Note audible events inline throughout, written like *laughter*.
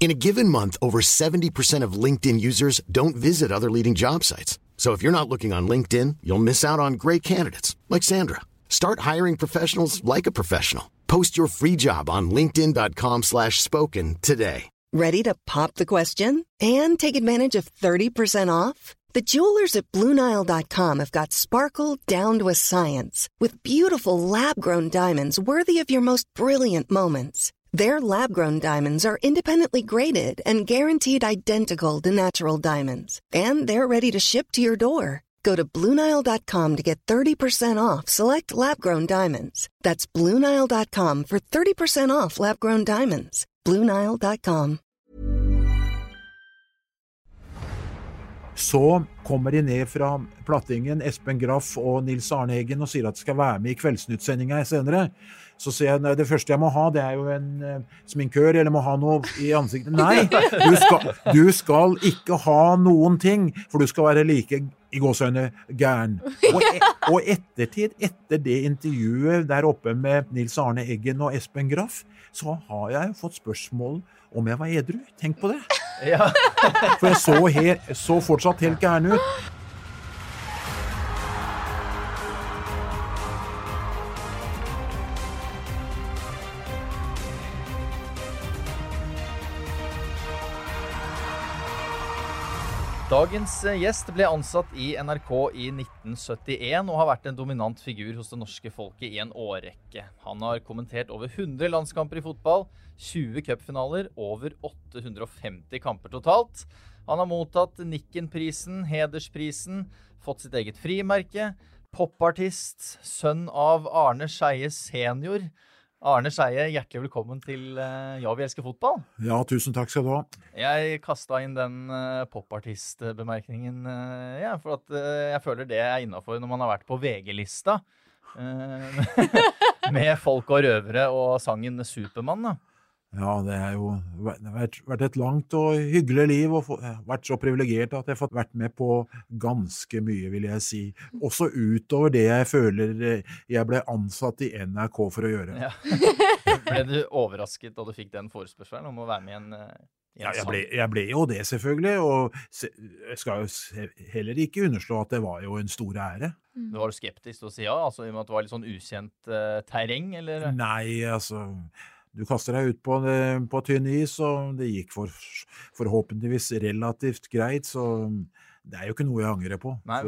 In a given month, over 70% of LinkedIn users don't visit other leading job sites. So if you're not looking on LinkedIn, you'll miss out on great candidates like Sandra. Start hiring professionals like a professional. Post your free job on linkedin.com slash spoken today. Ready to pop the question and take advantage of 30% off? The jewelers at BlueNile.com have got sparkle down to a science with beautiful lab grown diamonds worthy of your most brilliant moments. Their lab grown diamonds are independently graded and guaranteed identical to natural diamonds, and they're ready to ship to your door. Go to BlueNile.com to get 30% off select lab grown diamonds. That's BlueNile.com for 30% off lab grown diamonds. BlueNile.com. Så kommer de ned fra plattingen, Espen Graff og Nils Arne og sier at de skal være med i Kveldsnytt-sendinga senere. Så sier jeg nei, det første jeg må ha, det er jo en eh, sminkør, eller må ha noe i ansiktet. Nei, du skal, du skal ikke ha noen ting, for du skal være like i gåseøyne gæren. Og, et, og ettertid, etter det intervjuet der oppe med Nils Arne Eggen og Espen Graff, så har jeg fått spørsmål om jeg var edru. Tenk på det. For jeg så, he så fortsatt helt gæren ut. Dagens eh, gjest ble ansatt i NRK i 1971 og har vært en dominant figur hos det norske folket i en årrekke. Han har kommentert over 100 landskamper i fotball, 20 cupfinaler, over 850 kamper totalt. Han har mottatt Nikken-prisen, Hedersprisen, fått sitt eget frimerke, popartist, sønn av Arne Skeie senior. Arne Skeie, hjertelig velkommen til eh, Ja, vi elsker fotball. Ja, tusen takk skal du ha. Jeg kasta inn den uh, popartistbemerkningen, uh, ja, for at eh, jeg føler det er innafor når man har vært på VG-lista. eh, *laughs* med folk og røvere og sangen 'Supermann'. da. Ja, det har jo vært, et langt og hyggelig liv, og vært så privilegert at jeg har fått vært med på ganske mye, vil jeg si. Også utover det jeg føler eh, jeg ble ansatt i NRK for å gjøre. Ja. *laughs* Ble du overrasket da du fikk den forespørselen om å være med i en, eh, i en Ja, jeg ble, jeg ble jo det, selvfølgelig, og se, jeg skal jo se, heller ikke underslå at det var jo en stor ære. Du var skeptisk til å si ja, altså i og med at det var litt sånn ukjent uh, terreng, eller? Nei, altså Du kaster deg ut på, på tynn is, og det gikk for, forhåpentligvis relativt greit, så det er jo ikke noe jeg angrer på. Nei,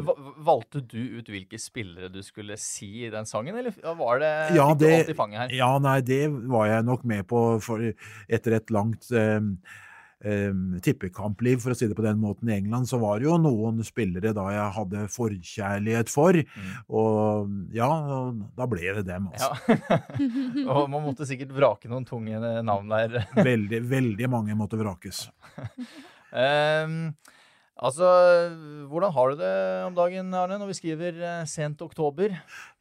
Valgte du ut hvilke spillere du skulle si i den sangen, eller var det Ja, det, alt i fanget her? ja, nei, det var jeg nok med på for, etter et langt eh, eh, tippekampliv, for å si det på den måten, i England, så var det jo noen spillere da jeg hadde forkjærlighet for, Mm. og ja, da ble det dem, altså. Ja. *laughs* og man måtte sikkert vrake noen tunge navn der. *laughs* Veldig, veldig mange måtte vrakes. um, *laughs* altså, hvordan har du det om dagen, Arne, når vi skriver eh, sent oktober?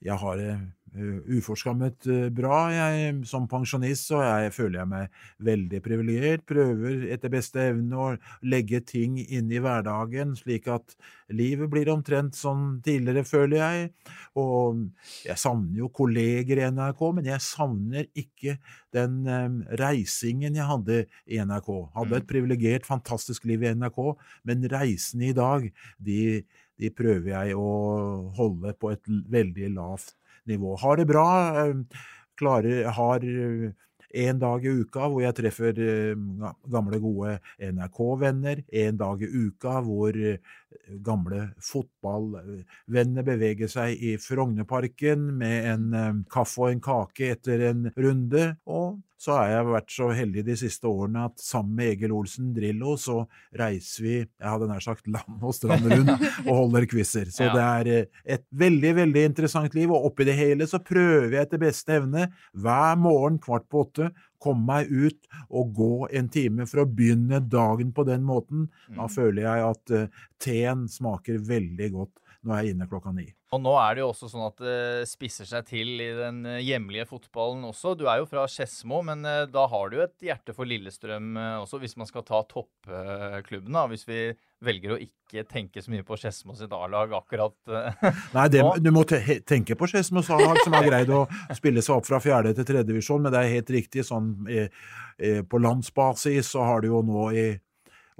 Jeg har det eh, uforskammet eh, bra jeg, som pensjonist, så jeg føler jeg meg veldig privilegert. Prøver etter beste evne å legge ting inn i hverdagen, slik at livet blir omtrent som tidligere, føler jeg. Og jeg savner jo kolleger i NRK, men jeg savner ikke den eh, reisingen jeg hadde i NRK. Hadde et privilegert, fantastisk liv i NRK, men reisene i dag, de de prøver jeg å holde på et veldig lavt nivå. Har det bra, eh, klarer, har en dag i uka hvor jeg treffer eh, gamle, gode NRK-venner. En dag i uka hvor eh, gamle fotballvenner beveger seg i Frognerparken med en eh, kaffe og en kake etter en runde. Og så har jeg vært så heldig de siste årene at sammen med Egil Olsen Drillo, så reiser vi jeg hadde nær sagt land og strand rundt og holder quizer. *laughs* Så det er eh, et veldig, veldig interessant liv, og oppi det hele så prøver jeg etter beste evne hver morgen kvart på åtte komme meg ut og gå en time for å begynne dagen på den måten. Da føler jeg at eh, teen smaker veldig godt når jeg er inne klokka ni. Og nå er det jo også sånn at det spisser seg til i den eh, hjemlige fotballen også. Du er jo fra Skedsmo, men eh, da har du jo et hjerte for Lillestrøm eh, også, hvis man skal ta toppklubben, da. Hvis vi velger å ikke tenke så mye på Skedsmo sitt A-lag akkurat *laughs* Nei, det, nå. du må tenke på Skedsmo lag som har greid å spille seg opp fra fjerde til tredje divisjon, men det er helt riktig. sånn På landsbasis så har du jo nå i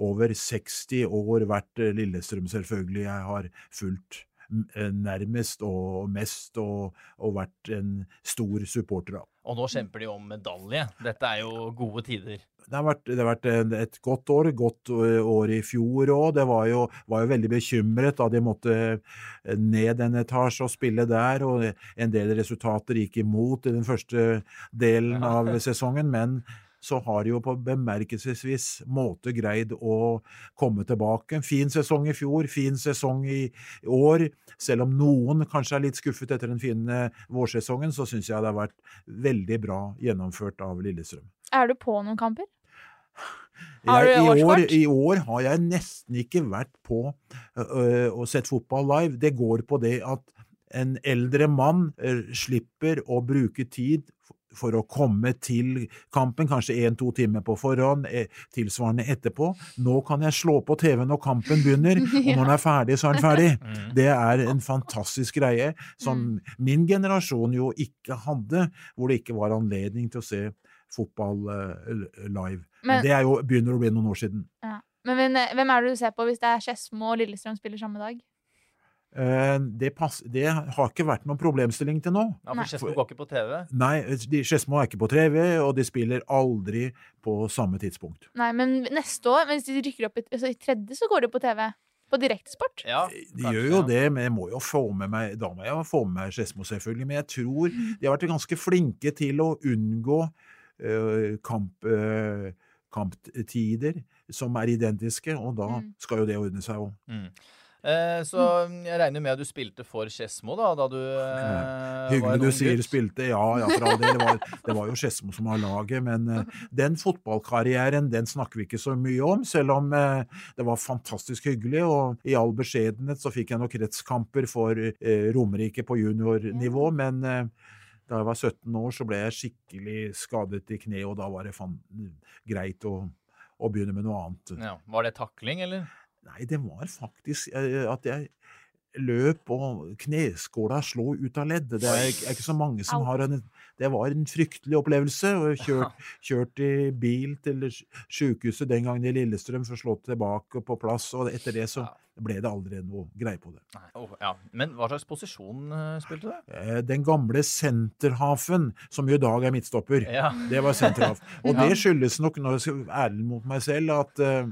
over 60 år vært Lillestrøm, selvfølgelig. Jeg har fulgt nærmest og mest og, og vært en stor supporter av. Og nå kjemper de om medalje. Dette er jo gode tider. Det har vært, det har vært et godt år, godt år i fjor òg. Det var jo, var jo veldig bekymret da de måtte eh, ned en etasje og spille der, og en del resultater gikk imot i den første delen av sesongen, men så har de jo på bemerkelsesvis måte greid å komme tilbake. En fin sesong i fjor, fin sesong i år. Selv om noen kanskje er litt skuffet etter den fine vårsesongen, så syns jeg det har vært veldig bra gjennomført av Lillestrøm. Er du på noen kamper? Jeg, i, år. I år har jeg nesten ikke vært på øh, og sett fotball live. Det går på det at en eldre mann øh, slipper å bruke tid for å komme til kampen, kanskje én-to timer på forhånd, eh, tilsvarende etterpå. Nå kan jeg slå på TV når kampen begynner, *laughs* og når den er ferdig, så er den ferdig. Det er en fantastisk greie som min generasjon jo ikke hadde, hvor det ikke var anledning til å se fotball eh, live. Men, det er jo, begynner å bli noen år siden. Ja. Men, men eh, hvem er det du ser på hvis det er Skedsmo og Lillestrøm spiller samme dag? Eh, det, pass, det har ikke vært noen problemstilling til nå. Ja, for Skedsmo går ikke på TV. Nei, de- Skedsmo er ikke på TV, og de spiller aldri på samme tidspunkt. Nei, men neste år, hvis de rykker opp i, altså, i tredje, så går det på TV. På Direktesport. Ja, De gjør jo det, men jeg må jo få med meg da må jeg jo få med meg Skedsmo, selvfølgelig. Men jeg tror de har vært ganske flinke til å unngå øh, kamp, øh, kamptider som er identiske, og da Mm. skal jo det ordne seg òg. Eh, så jeg regner med at du spilte for Skedsmo da, da du eh, Hyggelig du sier gutt. spilte, ja, ja for all del. Det var, det var jo Skedsmo som var laget, men eh, den fotballkarrieren den snakker vi ikke så mye om, selv om eh, det var fantastisk hyggelig. Og i all beskjedenhet så fikk jeg noen kretskamper for eh, Romerike på juniornivå, men da jeg var 17 år, så ble jeg skikkelig skadet i kneet, og da var det fan greit å, å begynne med noe annet. Ja. Var det takling, eller? Nei, det var faktisk eh, at jeg løp og kneskåla slo ut av ledd. Det er, ikke- så mange som har en Det var en fryktelig opplevelse. Og kjørt, *laughs* kjørt i bil til sjukehuset den gangen i Lillestrøm for å slå tilbake på plass, og etter det så ble det aldri noe greie på det. Oh, ja. Men hva slags posisjon eh, spilte du? Eh, Den gamle senterhafen, som jo i dag er midtstopper, Ja. det var senterhaf. *laughs* Og det skyldes nok, når jeg være ærlig mot meg selv, at eh,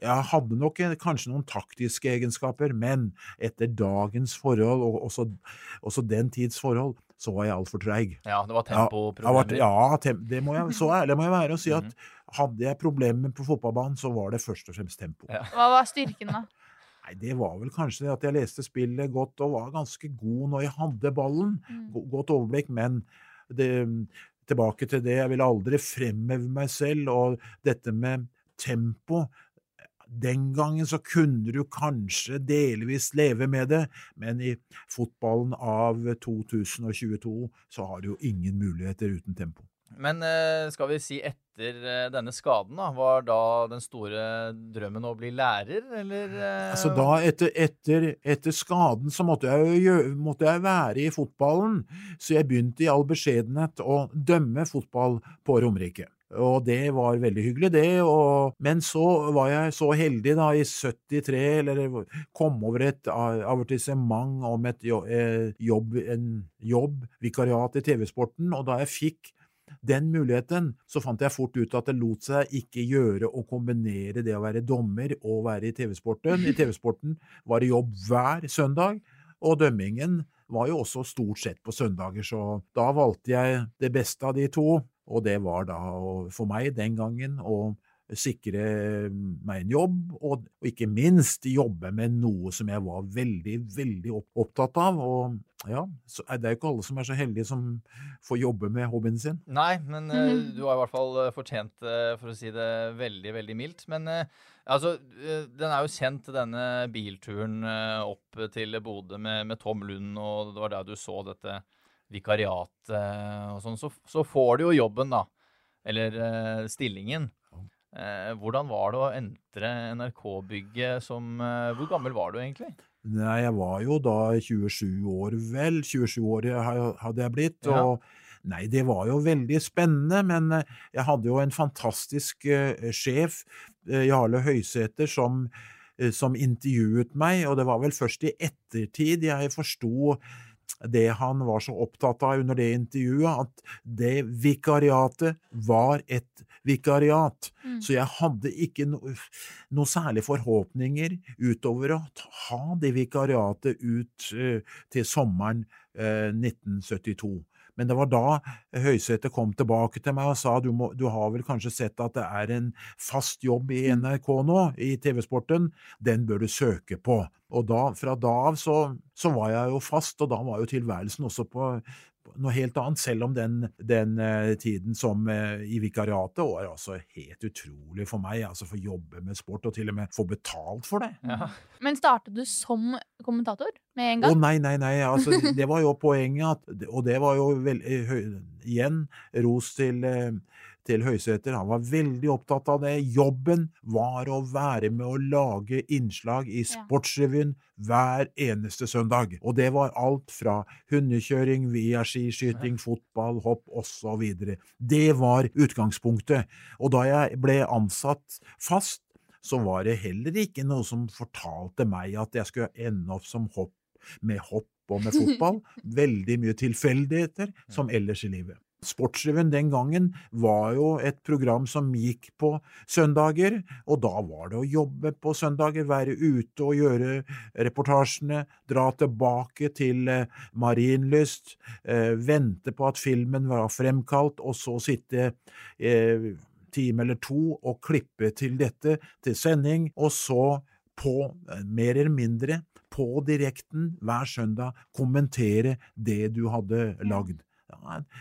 jeg hadde nok kanskje noen taktiske egenskaper, men etter dagens forhold, og også, også den tids forhold, så var jeg altfor treig. ja, det var Ja, jeg var- tempoproblemer. Ja, tem, det må jeg, så ærlig må jeg være og si at Mhm. hadde jeg problemer på fotballbanen, så var det først og fremst tempo. Ja. Hva var styrken, da? *laughs* Nei, Det var vel kanskje det at jeg leste spillet godt og var ganske god når jeg hadde ballen. Mm. Godt overblikk, men det, tilbake til det, jeg vil aldri fremheve meg selv, og dette med tempo den gangen så kunne du kanskje delvis leve med det, men i fotballen av 2022 så har du jo ingen muligheter uten tempo. Men eh, skal vi si etter eh, denne skaden, da, var da den store drømmen å bli lærer, eller? eh, Altså da, etter, etter, etter skaden, så måtte jeg, jo måtte jeg være i fotballen, så jeg begynte i all beskjedenhet å dømme fotball på Romerike. Og det var veldig hyggelig, det. Og, men så var jeg så heldig da i 73, eller kom over et avertissement om et eh, jobb, en jobb, vikariat i TV-sporten, og da jeg fikk den muligheten, så fant jeg fort ut at det lot seg ikke gjøre å kombinere det å være dommer og være i TV-sporten. I TV-sporten var det jobb hver søndag, og dømmingen var jo også stort sett på søndager, så da valgte jeg det beste av de to, Og det var da for meg den gangen å sikre meg en jobb, og, ikke minst jobbe med noe som jeg var veldig, veldig opptatt av. Og ja, det er jo ikke alle som er så heldige som får jobbe med hobbyen sin. Nei, men uh, du har i hvert fall fortjent, det for å si det veldig, veldig mildt. Men altså, den er jo kjent, denne bilturen opp til Bodø med, med Tom Lund, og det var der du så dette vikariatet og sånn. Så, så får du jo jobben, da. Eller stillingen. Eh, hvordan var det å entre NRK-bygget som eh, Hvor gammel var du egentlig? Nei, jeg var jo da 27 år, vel. 27 år hadde jeg blitt. Ja. og Nei, det var jo veldig spennende, men eh, jeg hadde jo en fantastisk sjef, Jarle Høysæter, som, som intervjuet meg, og det var vel først i ettertid jeg forsto det han var så opptatt av under det intervjuet, at det vikariatet var et vikariat. Mm. Så jeg hadde ikke noe særlige særlig forhåpninger utover å ha det vikariatet ut uh, til sommeren uh, 1972. Men det var da Høysæter kom tilbake til meg og sa du, må, du har vel kanskje sett at det er en fast jobb i mm. NRK nå, i TV-sporten, den bør du søke på. Og da, fra da av så, så, var jeg jo fast, og da var jo tilværelsen også på, noe helt annet, selv om den, den uh, tiden som uh, i vikariatet var altså helt utrolig for meg. altså For å jobbe med sport og til og med få betalt for det. Ja. Men startet du som kommentator med en gang? Å nei, nei, nei. altså Det var jo poenget, at, og det var jo vel, igjen ros til til Høysæter. Han var veldig opptatt av det. Jobben var å være med å lage innslag i Sportsrevyen hver eneste søndag. Og det var alt fra hundekjøring via skiskyting, fotball, hopp osv. Det var utgangspunktet. Og da jeg ble ansatt fast, så var det heller ikke noe som fortalte meg at jeg skulle ende opp som hopp med hopp og med fotball. *laughs* Veldig mye tilfeldigheter, som ellers i livet. Sportsrevyen den gangen var jo et program som gikk på søndager, og da var det å jobbe på søndager, være ute og gjøre reportasjene, dra tilbake til eh, Marienlyst, eh, vente på at filmen var fremkalt, og så sitte eh, time eller to og klippe til dette til sending, og så på, mer eller mindre, på direkten hver søndag kommentere det du hadde lagd.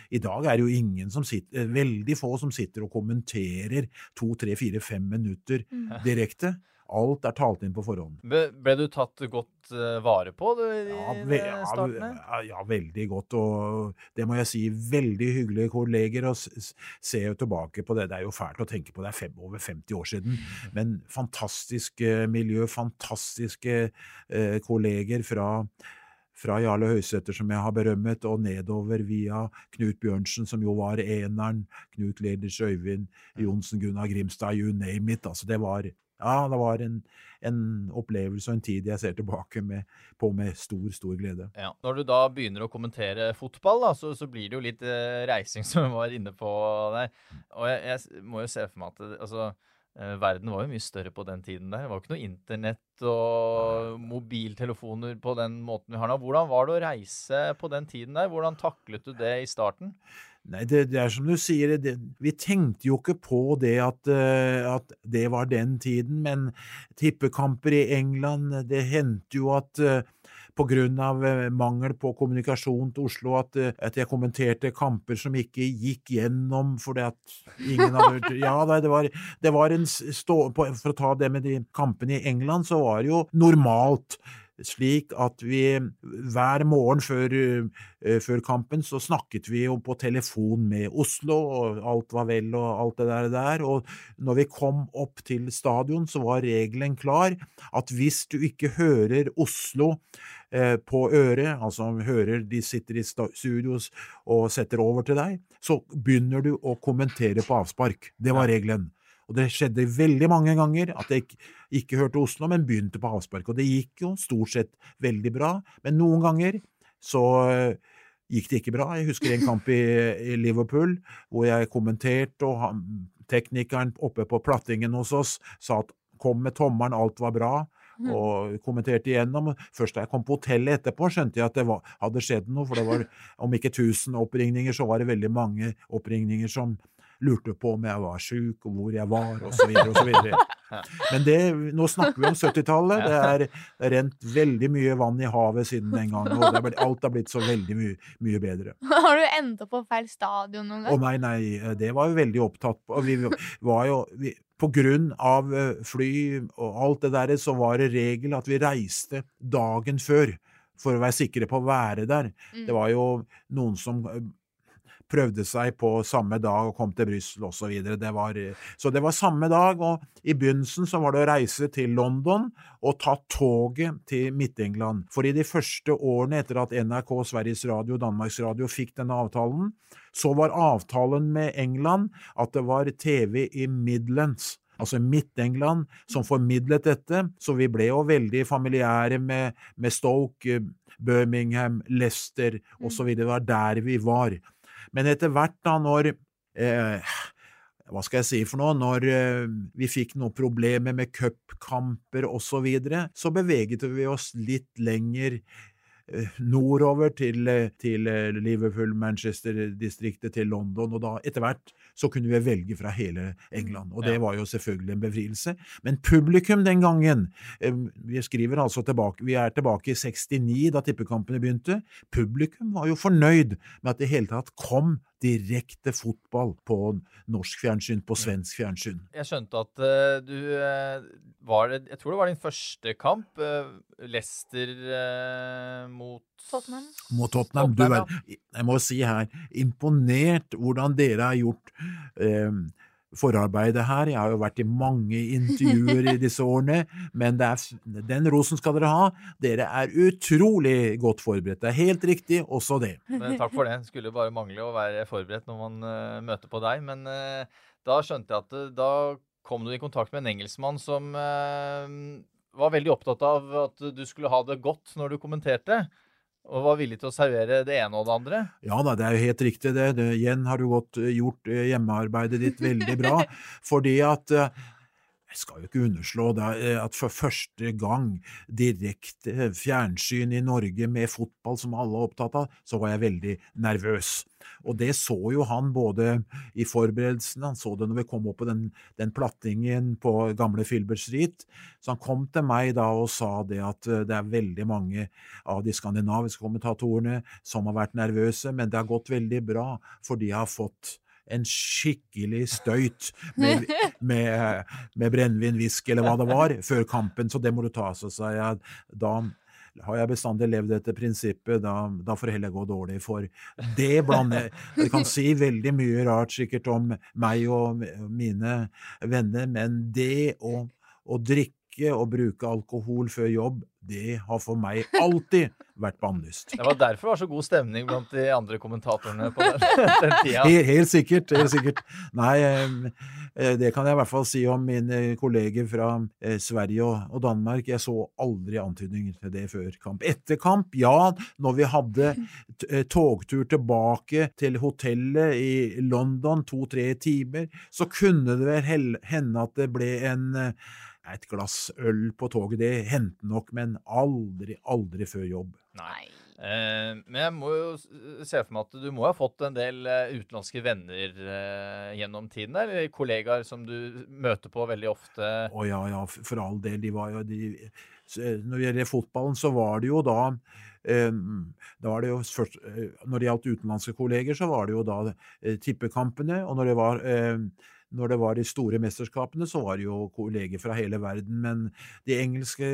I dag er det jo ingen som sitter, eh, veldig få som sitter og kommenterer to, tre, fire, fem minutter mm. direkte. Alt er talt inn på forhånd. Ble, ble du tatt godt uh, vare på du, i ja, ve starten? Ja, ja, veldig godt. Og det må jeg si, veldig hyggelige kolleger. Og se jo tilbake på det. Det er jo fælt å tenke på, det er fem, over 50 år siden. Mm. Men fantastisk uh, miljø, fantastiske uh, kolleger fra fra Jarle Høysæter, som jeg har berømmet, og nedover via Knut Bjørnsen, som jo var eneren, Knut Leders Øyvind, Johnsen, Gunnar Grimstad, you name it. Altså, det var, ja, det var en, en opplevelse og en tid jeg ser tilbake med, på med stor, stor glede. Ja. Når du da begynner å kommentere fotball, da, så, så, blir det jo litt uh, reising, *laughs* som vi var inne på der. Og jeg, jeg må jo se for meg at altså, Eh, verden var jo mye større på den tiden der. Det var jo ikke noe internett og mobiltelefoner på den måten vi har nå. Hvordan var det å reise på den tiden der? Hvordan taklet du det i starten? Nei, det, det er som du sier, det, vi tenkte jo ikke på det at, uh, at, det var den tiden, men tippekamper i England, det hendte jo at av eh, mangel på kommunikasjon til Oslo at, eh, at, jeg kommenterte kamper som ikke gikk gjennom fordi at ingen hadde hørt. Ja, det var, det var en stå... For å ta det med de kampene i England, så var det jo normalt slik at vi hver morgen før, uh, før, kampen så snakket vi jo på telefon med Oslo, og alt var vel og alt det der. Og når vi kom opp til stadion, så var regelen klar at hvis du ikke hører Oslo uh, på øret, altså hører de sitter i studios og setter over til deg, så begynner du å kommentere på avspark. Det var regelen. Og det skjedde veldig mange ganger at jeg ikke hørte Oslo, men begynte på avspark. Og det gikk jo stort sett veldig bra, men noen ganger så eh, gikk det ikke bra. Jeg husker en kamp i, i Liverpool hvor jeg kommenterte, og han, teknikeren oppe på plattingen hos oss sa at kom med tommelen, alt var bra. og kommenterte igjennom. Først da jeg kom på hotellet etterpå, skjønte jeg at det var, hadde skjedd noe, for det var om ikke 1000 oppringninger, så var det veldig mange oppringninger som lurte på om jeg var sjuk, og hvor jeg var, osv. osv. *laughs* Men det, nå snakker vi om 70-tallet. Det er det er rent veldig mye vann i havet siden den gang, og det er, blitt- alt har blitt så veldig mye, mye bedre. *laughs* Har du endt opp på feil stadion noen gang? Å nei, nei, det var vi veldig opptatt på. Vi var jo vi, På grunn av eh, fly og alt det der, så var det regel at vi reiste dagen før for å være sikre på å være der. Mm. Det var jo noen som eh, prøvde seg på samme dag og kom til Brussel osv. Det var, eh, så det var samme dag, og i begynnelsen så var det å reise til London og ta toget til Midt-England. For i de første årene etter at NRK, Sveriges Radio og Danmarks Radio fikk denne avtalen, så var avtalen med England at det var TV i Midlands. Altså Midt-England som formidlet dette, så vi ble jo veldig familiære med, med Stoke, Birmingham, Leicester osv. Det var der vi var. Men etter hvert, da, når eh, Hva skal jeg si for noe? Når eh, vi fikk noen problemer med cupkamper osv., så, videre, så beveget vi oss litt lenger eh, nordover til, eh, til Liverpool, Manchester-distriktet, til London, og da etter hvert så kunne vi velge fra hele England, og det var jo selvfølgelig en befrielse. Men publikum den gangen, eh, vi skriver altså tilbake, vi er tilbake i 69 da tippekampene begynte, publikum var jo fornøyd med at det i hele tatt kom direkte fotball på norsk fjernsyn, på svensk fjernsyn. Jeg skjønte at uh, du eh, var det Jeg tror det var din første kamp. Uh, Leicester uh, mot Tottenham. mot Tottenham. Du Tottenham, er, jeg må si her, imponert hvordan dere har gjort eh, forarbeidet her. Jeg har jo vært i mange intervjuer i disse årene, men det er, den rosen skal dere ha. Dere er utrolig godt forberedt. Det er helt riktig, også det. Men takk for det. Skulle bare mangle å være forberedt når man uh, møter på deg. Men uh, da skjønte jeg at uh, da kom du i kontakt med en engelskmann som var veldig opptatt av at du skulle ha det godt når du kommenterte. Og var villig til å servere det ene og det andre. Ja da, det er jo helt riktig det. det igjen har du godt eh, gjort eh, hjemmearbeidet ditt veldig bra, *laughs* fordi at eh, jeg skal jo ikke underslå eh, at for første gang direkte fjernsyn i Norge med fotball som alle er opptatt av, så var jeg veldig nervøs. Og det så jo han både i forberedelsene, han så det når vi kom opp på den, den plattingen på gamle Filbert Street, så han kom til meg da og sa det at eh, det er veldig mange av de skandinaviske kommentatorene som har vært nervøse, men det har gått veldig bra, for de har fått en skikkelig støyt med, med, med brennevin, eller hva det var, før kampen, så det må du ta. Så sa jeg da har jeg bestandig levd etter prinsippet, da, da får det heller gå dårlig, for det blander Det kan si veldig mye rart sikkert om meg og mine venner, men det å, å drikke og bruke alkohol før jobb, det har for meg alltid vært bannlyst. Det var derfor det var så god stemning blant de andre kommentatorene på den, *laughs* den tida. Helt, helt sikkert. helt sikkert. Nei, eh, det kan jeg i hvert fall si om mine kolleger fra eh, Sverige og, Danmark. Jeg så aldri antydninger til det før kamp. Etter kamp, ja, når vi hadde eh, togtur tilbake til hotellet i London, to-tre timer, så kunne det vel hende at det ble en et glass øl på toget. Det hendte nok, men aldri, aldri før jobb. Nei. Eh, men jeg må jo se for meg at du må ha fått en del eh, utenlandske venner eh, gjennom tiden, eller kollegaer som du møter på veldig ofte. Å ja, ja, for all del. De var jo de eh, Når det gjelder fotballen, så var det jo da eh, da var det jo først, eh, Når det gjaldt utenlandske kolleger, så var det jo da eh, tippekampene. Og når det var eh, når det var de store mesterskapene, så var det jo kolleger fra hele verden. Men de engelske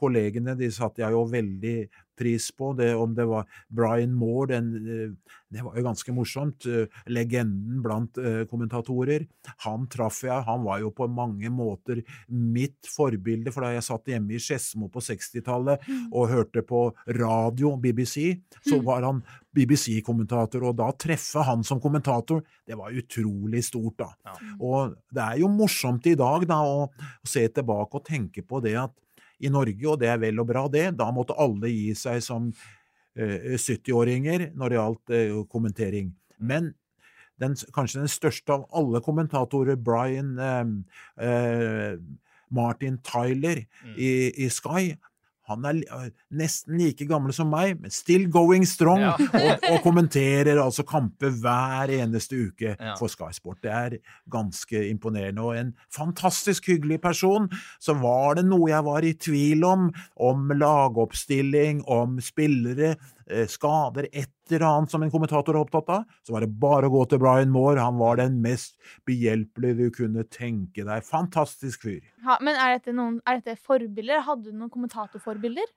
kollegene de satte jeg jo veldig pris på. Det, om det var Brian Moore, den, eh, det var jo ganske morsomt. eh, Legenden blant eh, kommentatorer. Han traff jeg. Han var jo på mange måter mitt forbilde, for da jeg satt hjemme i Skedsmo på 60-tallet og hørte på radio, BBC, så var han BBC-kommentator, og da treffe han som kommentator, det var utrolig stort, da. Og det er jo morsomt i dag da å se tilbake og tenke på det at i Norge, og det er vel og bra det, da måtte alle gi seg som eh, 70-åringer når det gjaldt eh, kommentering. Men den, kanskje den største av alle kommentatorer, Brian eh, eh, Martin Tyler i, i Sky. Han er øh, nesten like gammel som meg, men still going strong, Ja. *laughs* og, og kommenterer altså kamper hver eneste uke Ja. for Sky Sport. Det er ganske imponerende, og en fantastisk hyggelig person. Så var det noe jeg var i tvil om, om lagoppstilling, om spillere, skader, et eller annet som en kommentator er opptatt av, så var det bare å gå til Brian Moore. Han var den mest behjelpelige du kunne tenke deg. Fantastisk fyr. Ja, men er dette, noen, er dette forbilder? Hadde du noen kommentatorforbilder?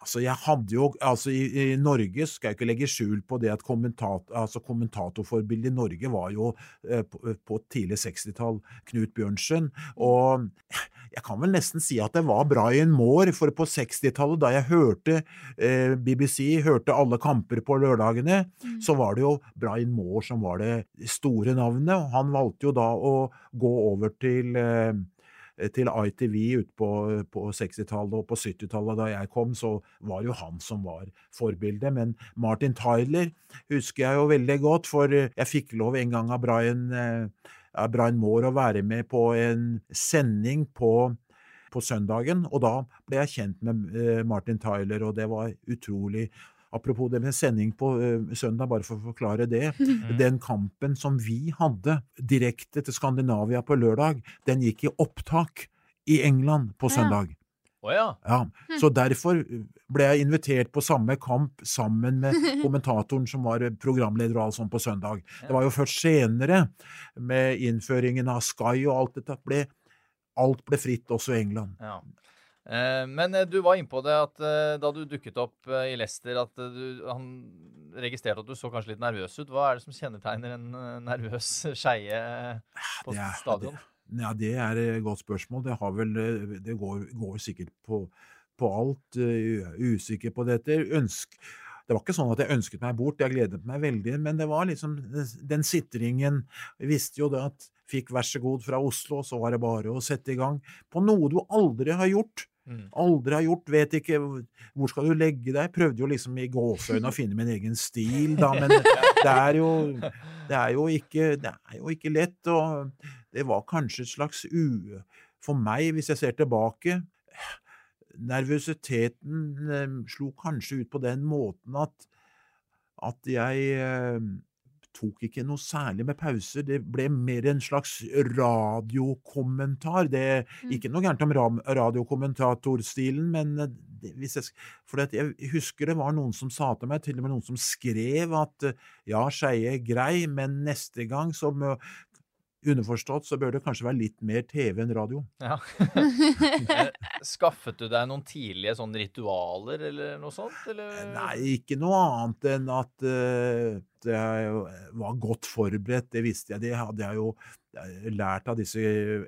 Altså, jeg hadde jo Altså, i, i Norge skal jeg ikke legge skjul på det at kommentat, altså, kommentatorforbildet i Norge var jo eh, på, på tidlig 60-tall Knut Bjørnsen. Og jeg kan vel nesten si at det var Brian Moore, for på 60-tallet, da jeg hørte eh, BBC, hørte alle kamper på lørdagene, så var det jo Brian Moore som var det store navnet. og Han valgte jo da å gå over til eh, til ITV ute på, på 60-tallet og på 70-tallet da jeg kom, så var jo han som var forbildet. Men Martin Tyler husker jeg jo veldig godt, for jeg fikk lov en gang av Brian, eh, av Brian Moore å være med på en sending på på søndagen, og da ble jeg kjent med eh, Martin Tyler, og det var utrolig Apropos det med sending på eh, søndag, bare for å forklare det. *laughs* Den kampen som vi hadde direkte til Skandinavia på lørdag, den gikk i opptak i England på Ja. søndag. Å ja. Ja, Så derfor ble jeg invitert på samme kamp sammen med *laughs* kommentatoren som var programleder og alt sånt på søndag. Det var jo først senere, med innføringen av Sky og alt dette, ble, alt ble fritt også i England. Ja. Eh, men eh, du var innpå det at eh, da du dukket opp i Leicester, at du, han registrerte at du så kanskje litt nervøs ut. Hva er det som kjennetegner en nervøs skeie på Det er- stadion? Det, ja, det er et godt spørsmål. Det, har vel, det går, går sikkert på, på alt. Usikker på dette. Ønsk, det var ikke sånn at jeg ønsket meg bort, jeg gledet meg veldig, men det var liksom den sitringen. Jeg visste jo det at fikk vær så god fra Oslo, så var det bare å sette i gang på noe du aldri har gjort. Mm. Aldri har gjort, vet ikke hvor- skal du legge deg. Prøvde jo liksom i gåseøynene å finne min egen stil, da, men *laughs* det er jo, det er jo, ikke, det er jo ikke lett. Og det var kanskje et slags u... For meg, hvis jeg ser tilbake Nervøsiteten eh, slo kanskje ut på den måten at, at jeg eh, tok ikke noe særlig med pauser. Det ble mer en slags radiokommentar. Det er ikke noe gærent om radiokommentatorstilen, men eh, det, hvis jeg, for jeg husker det var noen som sa til meg, til og med noen som skrev at eh, ja, Skeie grei, men neste gang så Underforstått så bør det kanskje være litt mer TV enn radio. Ja. *laughs* Eh, Skaffet du deg noen tidlige sånne ritualer eller noe sånt? Eller? Nei, ikke noe annet enn at eh, jeg var godt forberedt, det visste jeg. Det hadde jeg jo eh, lært av disse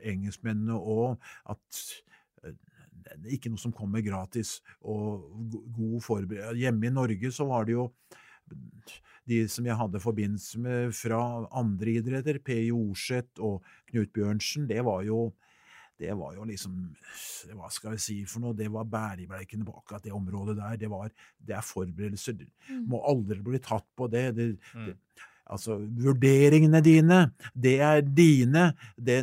engelskmennene òg, at eh, det er ikke noe som kommer gratis. Og god forberedelse Hjemme i Norge så var det jo de som jeg hadde forbindelse med fra andre idretter, P. Jorseth og Knut Bjørnsen, det var jo det var jo liksom Hva skal jeg si for noe? Det var bærebleikene på akkurat det området der. Det, var, det er forberedelser. Du må aldri bli tatt på det. det, det altså, vurderingene dine, det er dine. Det,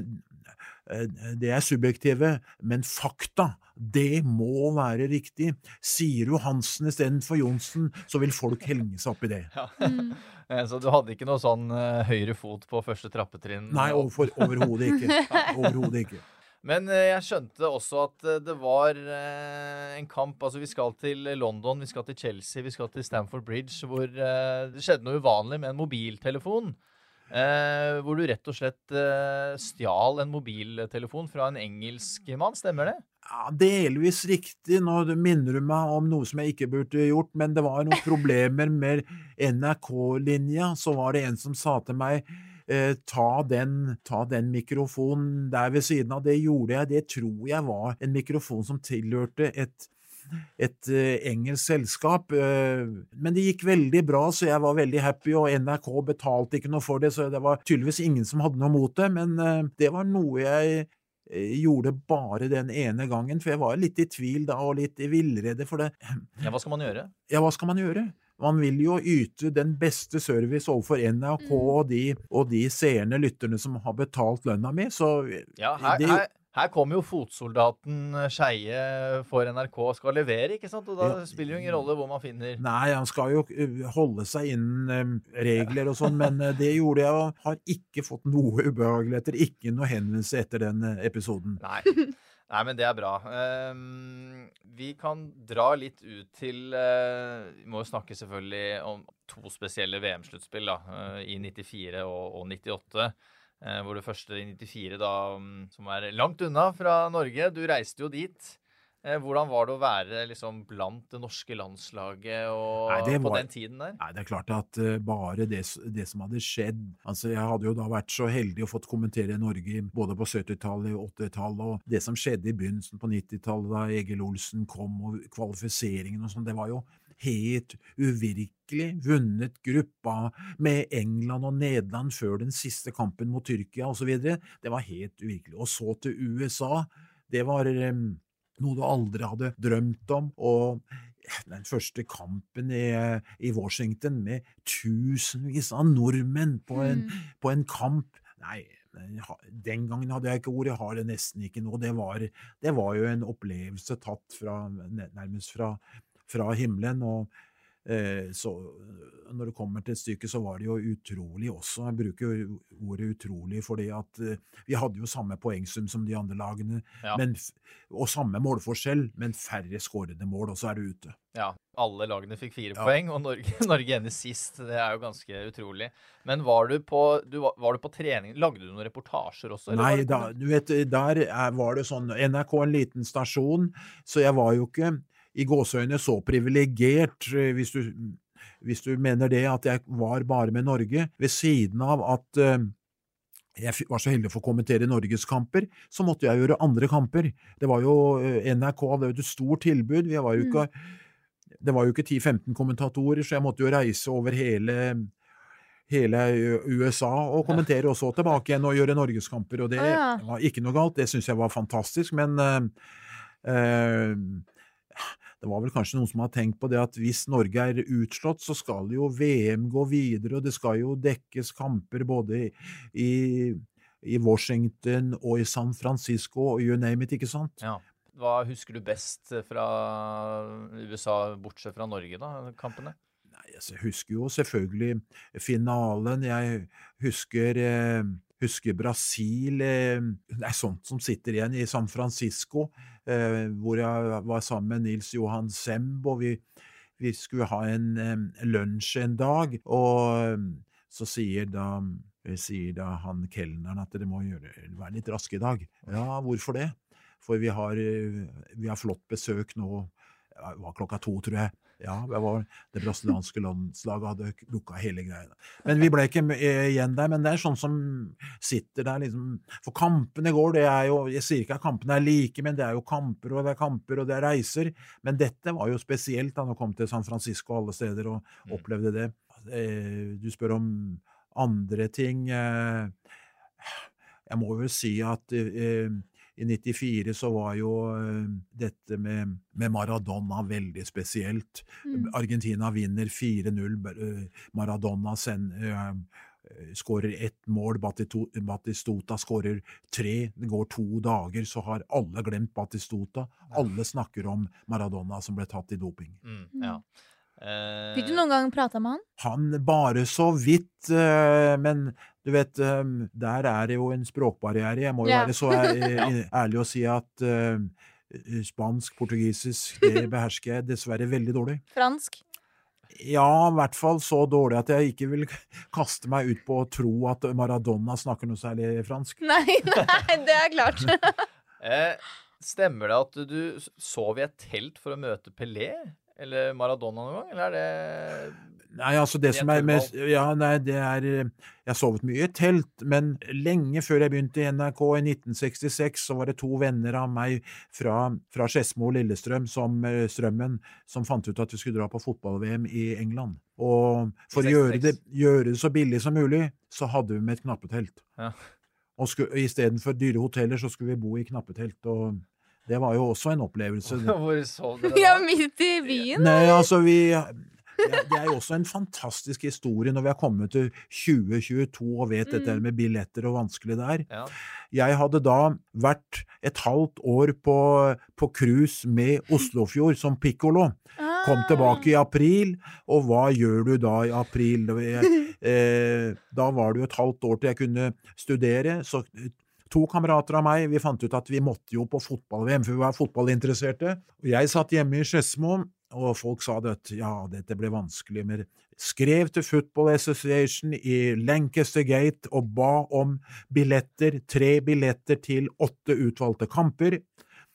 eh, det er subjektive, men fakta, det må være riktig. Sier du Hansen istedenfor Johnsen, så vil folk henge seg opp i det. *laughs* Ja. Mm. *laughs* Så du hadde ikke noe sånn eh, høyre fot på første trappetrinn? Nei, overfor- overhodet ikke. *laughs* Overhodet ikke. Men eh, jeg skjønte også at eh, det var eh, en kamp Altså, vi skal til London, vi skal til Chelsea, vi skal til Stamford Bridge, hvor eh, det skjedde noe uvanlig med en mobiltelefon. Eh, hvor du rett og slett eh, stjal en mobiltelefon fra en engelskmann, stemmer det? Ja, delvis riktig. Nå minner du meg om noe som jeg ikke burde gjort, men det var noen problemer med NRK-linja. Så var det en som sa til meg eh, ta, den, ta den mikrofonen der ved siden av. Det gjorde jeg. Det tror jeg var en mikrofon som tilhørte et et eh, engelsk selskap. eh, men det gikk veldig bra, så jeg var veldig happy, og NRK betalte ikke noe for det, så det var tydeligvis ingen som hadde noe mot det. Men eh, det var noe jeg gjorde bare den ene gangen, for jeg var litt i tvil da, og litt i villrede for det. *clears throat* Ja, hva skal man gjøre? Ja, hva skal man gjøre? Man vil jo yte den beste service overfor NRK og de, og de seerne, lytterne, som har betalt lønna mi, så Ja, her, her, Her kommer jo fotsoldaten eh, Skeie for NRK og skal levere, ikke sant? Og da Ja. spiller jo ingen rolle hvor man finner Nei, han skal jo eh, holde seg innen eh, regler og sånn, men eh, det gjorde jeg og har ikke fått noe ubehageligheter, ikke noe henvendelse etter den eh, episoden. Nei. Nei, men det er bra. Um, vi kan dra litt ut til uh, Vi må jo snakke selvfølgelig om to spesielle VM-sluttspill, da. Uh, I 94 og, og 98. eh, hvor det første i 94, da, mm, som er langt unna fra Norge. Du reiste jo dit. Eh, hvordan var det å være liksom blant det norske landslaget og, Nei, det på den tiden der? Nei, det er klart at eh, bare det, det som hadde skjedd Altså, Jeg hadde jo da vært så heldig å fått kommentere Norge både på 70-tallet og 80-tallet, og det som skjedde i begynnelsen på 90-tallet da Egil Olsen kom og kvalifiseringen og sånn, det var jo helt uvirkelig. Vunnet gruppa med England og Nederland før den siste kampen mot Tyrkia osv. Det var helt uvirkelig. Og så til USA. Det var eh, noe du aldri hadde drømt om. og den første kampen i, i Washington med tusenvis av nordmenn på en, på en kamp Nei, den gangen hadde jeg ikke ord, jeg har det nesten ikke nå. Det var, det var jo en opplevelse tatt fra, nærmest fra, fra himmelen. og eh, så når det kommer til stykket, så var det jo utrolig også. Jeg bruker jo ordet utrolig fordi at eh, vi hadde jo samme poengsum som de andre lagene, Ja. men, og samme målforskjell, men færre skårede mål, og så er du ute. Ja, alle lagene fikk fire Ja. poeng, og Norge, *laughs* Norge ender sist. Det er jo ganske utrolig. Men var du på, du, var- du på trening? Lagde du noen reportasjer også? Nei, da, du vet, der er- var det sånn NRK en liten stasjon, så jeg var jo ikke i gåseøyne så privilegert, eh, hvis du, hvis du mener det, at jeg var bare med Norge, ved siden av at eh, jeg var så heldig å få kommentere norgeskamper, så måtte jeg gjøre andre kamper. Det var jo NRK, NRK var jo et stort tilbud. Vi var jo ikke, det var jo ikke 10-15 kommentatorer, så jeg måtte jo reise over hele hele USA og kommentere, og så tilbake igjen og gjøre norgeskamper. Og det var ikke noe galt, det syns jeg var fantastisk, men eh, eh, det var vel kanskje noen som har tenkt på det at hvis Norge er utslått, så skal jo VM gå videre, og det skal jo dekkes kamper både i, i Washington og i San Francisco og you name it, ikke sant? Ja. Hva husker du best fra USA, bortsett fra Norge, da? Kampene? Nei, altså, jeg husker jo selvfølgelig finalen. Jeg husker, eh, husker Brasil. Eh, det er sånt som sitter igjen i San Francisco, eh, hvor jeg var sammen med Nils Johan Semb, og vi, vi skulle ha en eh, lunsj en dag, og eh, så sier da sier da han kelneren at dere må gjøre, være litt raske i dag. Ja, hvorfor det? For vi har, eh, vi har flott besøk nå, det var klokka to, tror jeg. Ja, det var det brasilianske landslaget hadde booka hele greia. Men vi ble ikke eh, igjen der. Men det er sånn som sitter der, liksom For kampene går, det er jo Jeg sier ikke at kampene er like, men det er jo kamper og det er kamper og det er reiser. Men dette var jo spesielt da når jeg kom til San Francisco og alle steder og opplevde det. Eh, Du spør om andre ting. eh, Jeg må vel si at i 94 så var jo eh, dette med, med Maradona veldig spesielt. Argentina vinner 4-0. eh, Maradona send, eh, skårer ett mål, Batistota skårer tre. Det går to dager, så har alle glemt Batistota. Alle snakker om Maradona som ble tatt i doping. Mm, ja. Eh, Fikk du noen gang prata med han? Han bare så vidt, eh, men du vet, eh, der er det jo en språkbarriere. Jeg må jo Ja. være så *laughs* ærlig å si at eh, spansk, portugisisk, det *laughs* behersker jeg dessverre veldig dårlig. Fransk? Ja, i hvert fall så dårlig at jeg ikke vil *laughs* kaste meg ut på å tro at Maradona snakker noe særlig fransk. Nei, nei, det er klart. eh, stemmer det at du sov i et telt for å møte Pelé eller Maradona noen gang, eller er det Nei, altså det som er med. Ja, nei, det er Jeg har sovet mye i telt, men lenge før jeg begynte i NRK i 1966, så var det to venner av meg fra, fra Skedsmo og Lillestrøm, som eh, Strømmen, som fant ut at vi skulle dra på fotball-VM i England. Og for å gjøre det, gjøre det så billig som mulig, så hadde vi med et knappetelt. Ja. Og istedenfor dyre hoteller, så skulle vi bo i knappetelt. og det var jo også en opplevelse. *laughs* Hvor sov dere Ja, midt i byen. Nei, altså vi det, det er jo også en fantastisk historie når vi har kommet til 2022 og vet dette med billetter og vanskelig det er. Ja. Jeg hadde da vært et halvt år på, på cruise med Oslofjord som pikkolo. Kom tilbake i april, og hva gjør du da i april? *laughs* Eh, da var det jo et halvt år til jeg kunne studere, så to kamerater av meg, vi fant ut at vi måtte jo på fotball-VM, for vi var fotballinteresserte. Og jeg satt hjemme i Skedsmo, og folk sa at ja, dette ble vanskelig, men skrev til Football Association i Lancaster Gate og ba om billetter, tre billetter til åtte utvalgte kamper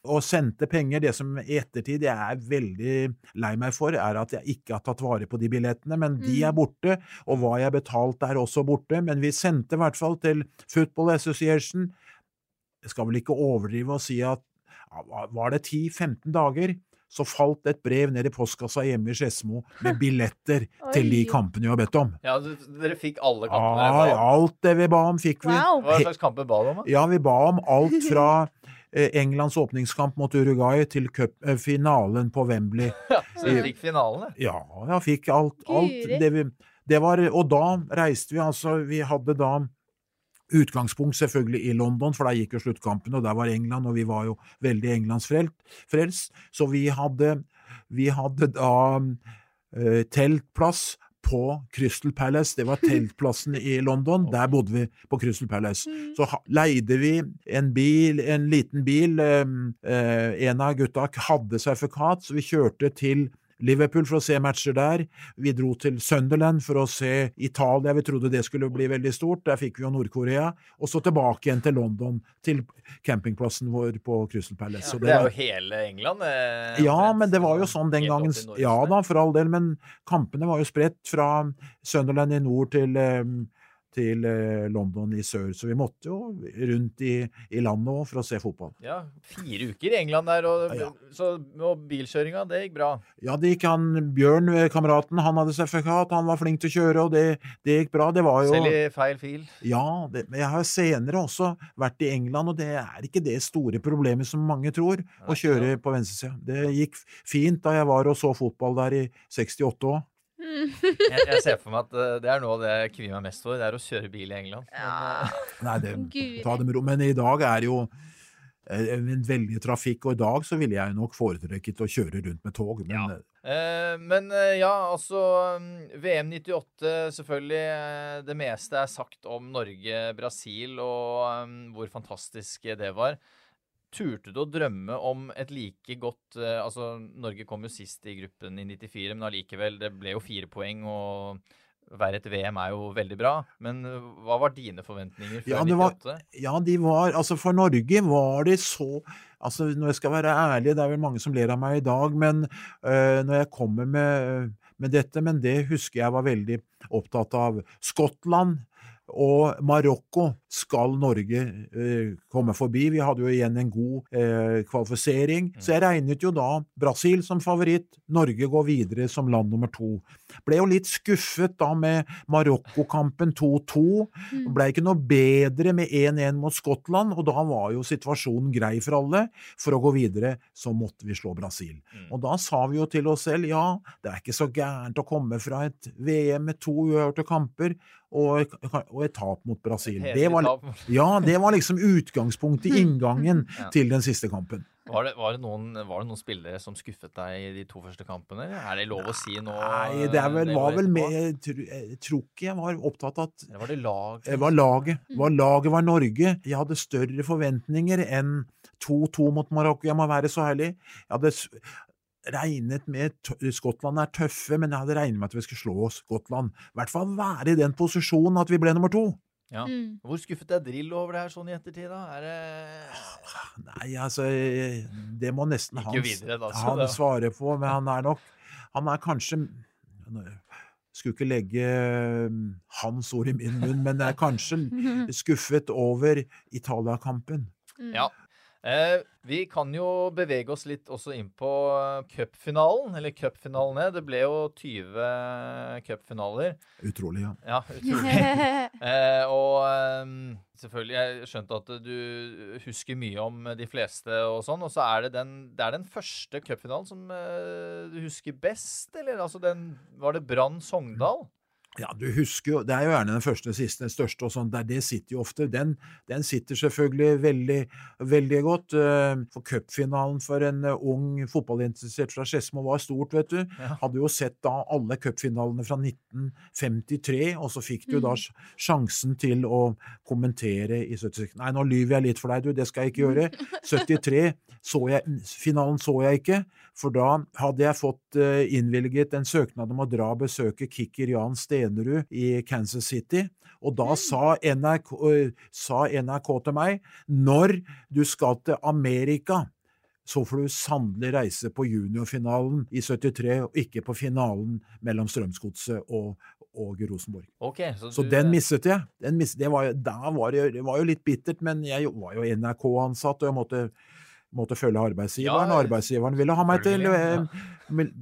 og sendte penger. Det som i ettertid jeg er veldig lei meg for, er at jeg ikke har tatt vare på de billettene, men de er borte, og hva jeg betalte er også borte. Men vi sendte i hvert fall til Football Association. Jeg skal vel ikke overdrive og si at var det 10-15 dager, så falt et brev ned i postkassa hjemme i Skedsmo med billetter *laughs* til de kampene vi har bedt om. Ja, Dere fikk alle kampene? Ja, alt det vi ba om, fikk vi. Wow. Hva slags kamper ba du om? da? Ja, vi ba om alt fra *laughs* eh, Englands åpningskamp mot Uruguay til cup, eh, finalen på Wembley. *laughs* Så dere fikk finalen? ja? Ja, jeg fikk alt. alt det vi, det var, og da reiste vi altså Vi hadde da utgangspunkt selvfølgelig i London, for der gikk jo sluttkampen, og der var England, og vi var jo veldig englandsfrelst. Så vi hadde, vi hadde da uh, teltplass på Crystal Palace, det var *laughs* teltplassen i London, der bodde vi på Crystal Palace. Så ha- leide vi en bil, en liten bil, eh, eh, en av gutta hadde sertifikat, så vi kjørte til Liverpool for å se matcher der. Vi dro til Sunderland for å se Italia, vi trodde det skulle bli veldig stort, der fikk vi jo Nord-Korea, og så tilbake igjen til London, til campingplassen vår på Crystal Palace. Ja, Det er jo hele England. eh, ja, men det var jo sånn den gangen. Ja da, for all del, men kampene var jo spredt fra Sunderland i nord til, eh, til eh, London i sør, så vi måtte jo rundt i, i landet òg for å se fotball. Ja, Fire uker i England der, og, Ja. så, og bilkjøringa, det gikk bra. Ja, det gikk han Bjørn, eh, kameraten, han hadde sertifikat, han var flink til å kjøre, og det, det gikk bra. Det var jo Selv i feil fil. Ja, det, men jeg har senere også vært i England, og det er ikke det store problemet som mange tror, å kjøre på venstresida. Det gikk fint da jeg var og så fotball der i 68 òg. Jeg, jeg ser for meg at eh, det er noe av det jeg kvier meg mest for, det er å kjøre bil i England. Men, eh, Nei, det, ta det med ro. Men i dag er jo eh, en veldig trafikk, og i dag så ville jeg nok foretrekket å kjøre rundt med tog. Men Ja. eh, men ja, altså mm, VM 98, selvfølgelig. Det meste er sagt om Norge-Brasil og um, hvor fantastisk det var. Turte du å drømme om et like godt eh, Altså, Norge kom jo sist i gruppen i 94, men allikevel, det ble jo fire poeng, og være et VM er jo veldig bra. Men eh, hva var dine forventninger før Ja, det var- 98? ja, de var Altså, for Norge var de så Altså, når jeg skal være ærlig, det er vel mange som ler av meg i dag, men øh, når jeg kommer med, med dette Men det husker jeg var veldig opptatt av. Skottland og Marokko skal Norge eh, komme forbi. Vi hadde jo igjen en god eh, kvalifisering, så jeg regnet jo da Brasil som favoritt, Norge går videre som land nummer to. Ble jo litt skuffet da med Marokko-kampen 2-2. Ble ikke noe bedre med 1-1 mot Skottland, og da var jo situasjonen grei for alle. For å gå videre så måtte vi slå Brasil. Og da sa vi jo til oss selv ja, det er ikke så gærent å komme fra et VM med to uavgjorte kamper og, og et tap mot Brasil. Det var, ja, det var liksom utgangspunktet, *laughs* inngangen Ja. til den siste kampen. Var det, var, det noen, var det noen spillere som skuffet deg i de to første kampene? Er det lov å si nå? Nei, det er vel, var vel med Jeg tror, jeg tror ikke jeg var opptatt av at Eller var det lag? Var laget. Var laget var Norge. Jeg hadde større forventninger enn 2-2 mot Marokko. Jeg må være så ærlig. Jeg hadde regnet med Skottland er tøffe, men jeg hadde regnet med at vi skulle slå Skottland. I hvert fall være i den posisjonen at vi ble nummer to. Ja. Mm. Hvor skuffet er Drill over det her sånn i ettertid, da? Er det Nei, altså Det må nesten han, videre da, han det- svare på, men han er nok Han er kanskje skulle ikke legge um, hans ord i min munn, men er kanskje *laughs* skuffet over Italia-kampen. Ja. Eh, vi kan jo bevege oss litt også inn på eh, cupfinalen, eller cupfinalene. Det ble jo 20 cupfinaler. Utrolig, ja. Ja, utrolig. *laughs* eh, og eh, selvfølgelig, jeg skjønte at du husker mye om de fleste og sånn. Og så er det den, det er den første cupfinalen som eh, du husker best, eller? Altså den Var det Brann Sogndal? Ja, du husker jo, Det er jo gjerne den første, siste, den største og sånn, der det sitter jo ofte. Den, den sitter selvfølgelig veldig, veldig godt. eh, For cupfinalen for en eh, ung fotballinteressert fra Skedsmo var stort, vet du. Ja. Hadde jo sett da alle cupfinalene fra 1953, og så fikk du da sjansen til å kommentere i 76. Nei, nå lyver jeg litt for deg, du, det skal jeg ikke gjøre. *laughs* 73 så jeg, finalen så jeg ikke, for da hadde jeg fått eh, innvilget en søknad om å dra og besøke kicker Jan Stenerud i Kansas City. Og da sa NRK, eh, sa NRK til meg når du skal til Amerika, så får du sannelig reise på juniorfinalen i 73, og ikke på finalen mellom Strømsgodset og, og Rosenborg. Okay, så, Så den mistet jeg. Den mistet, det, var, var det, det var jo litt bittert, men jeg var jo NRK-ansatt, og jeg måtte, måtte følge arbeidsgiveren. Ja, og arbeidsgiveren ville ha meg til, eh,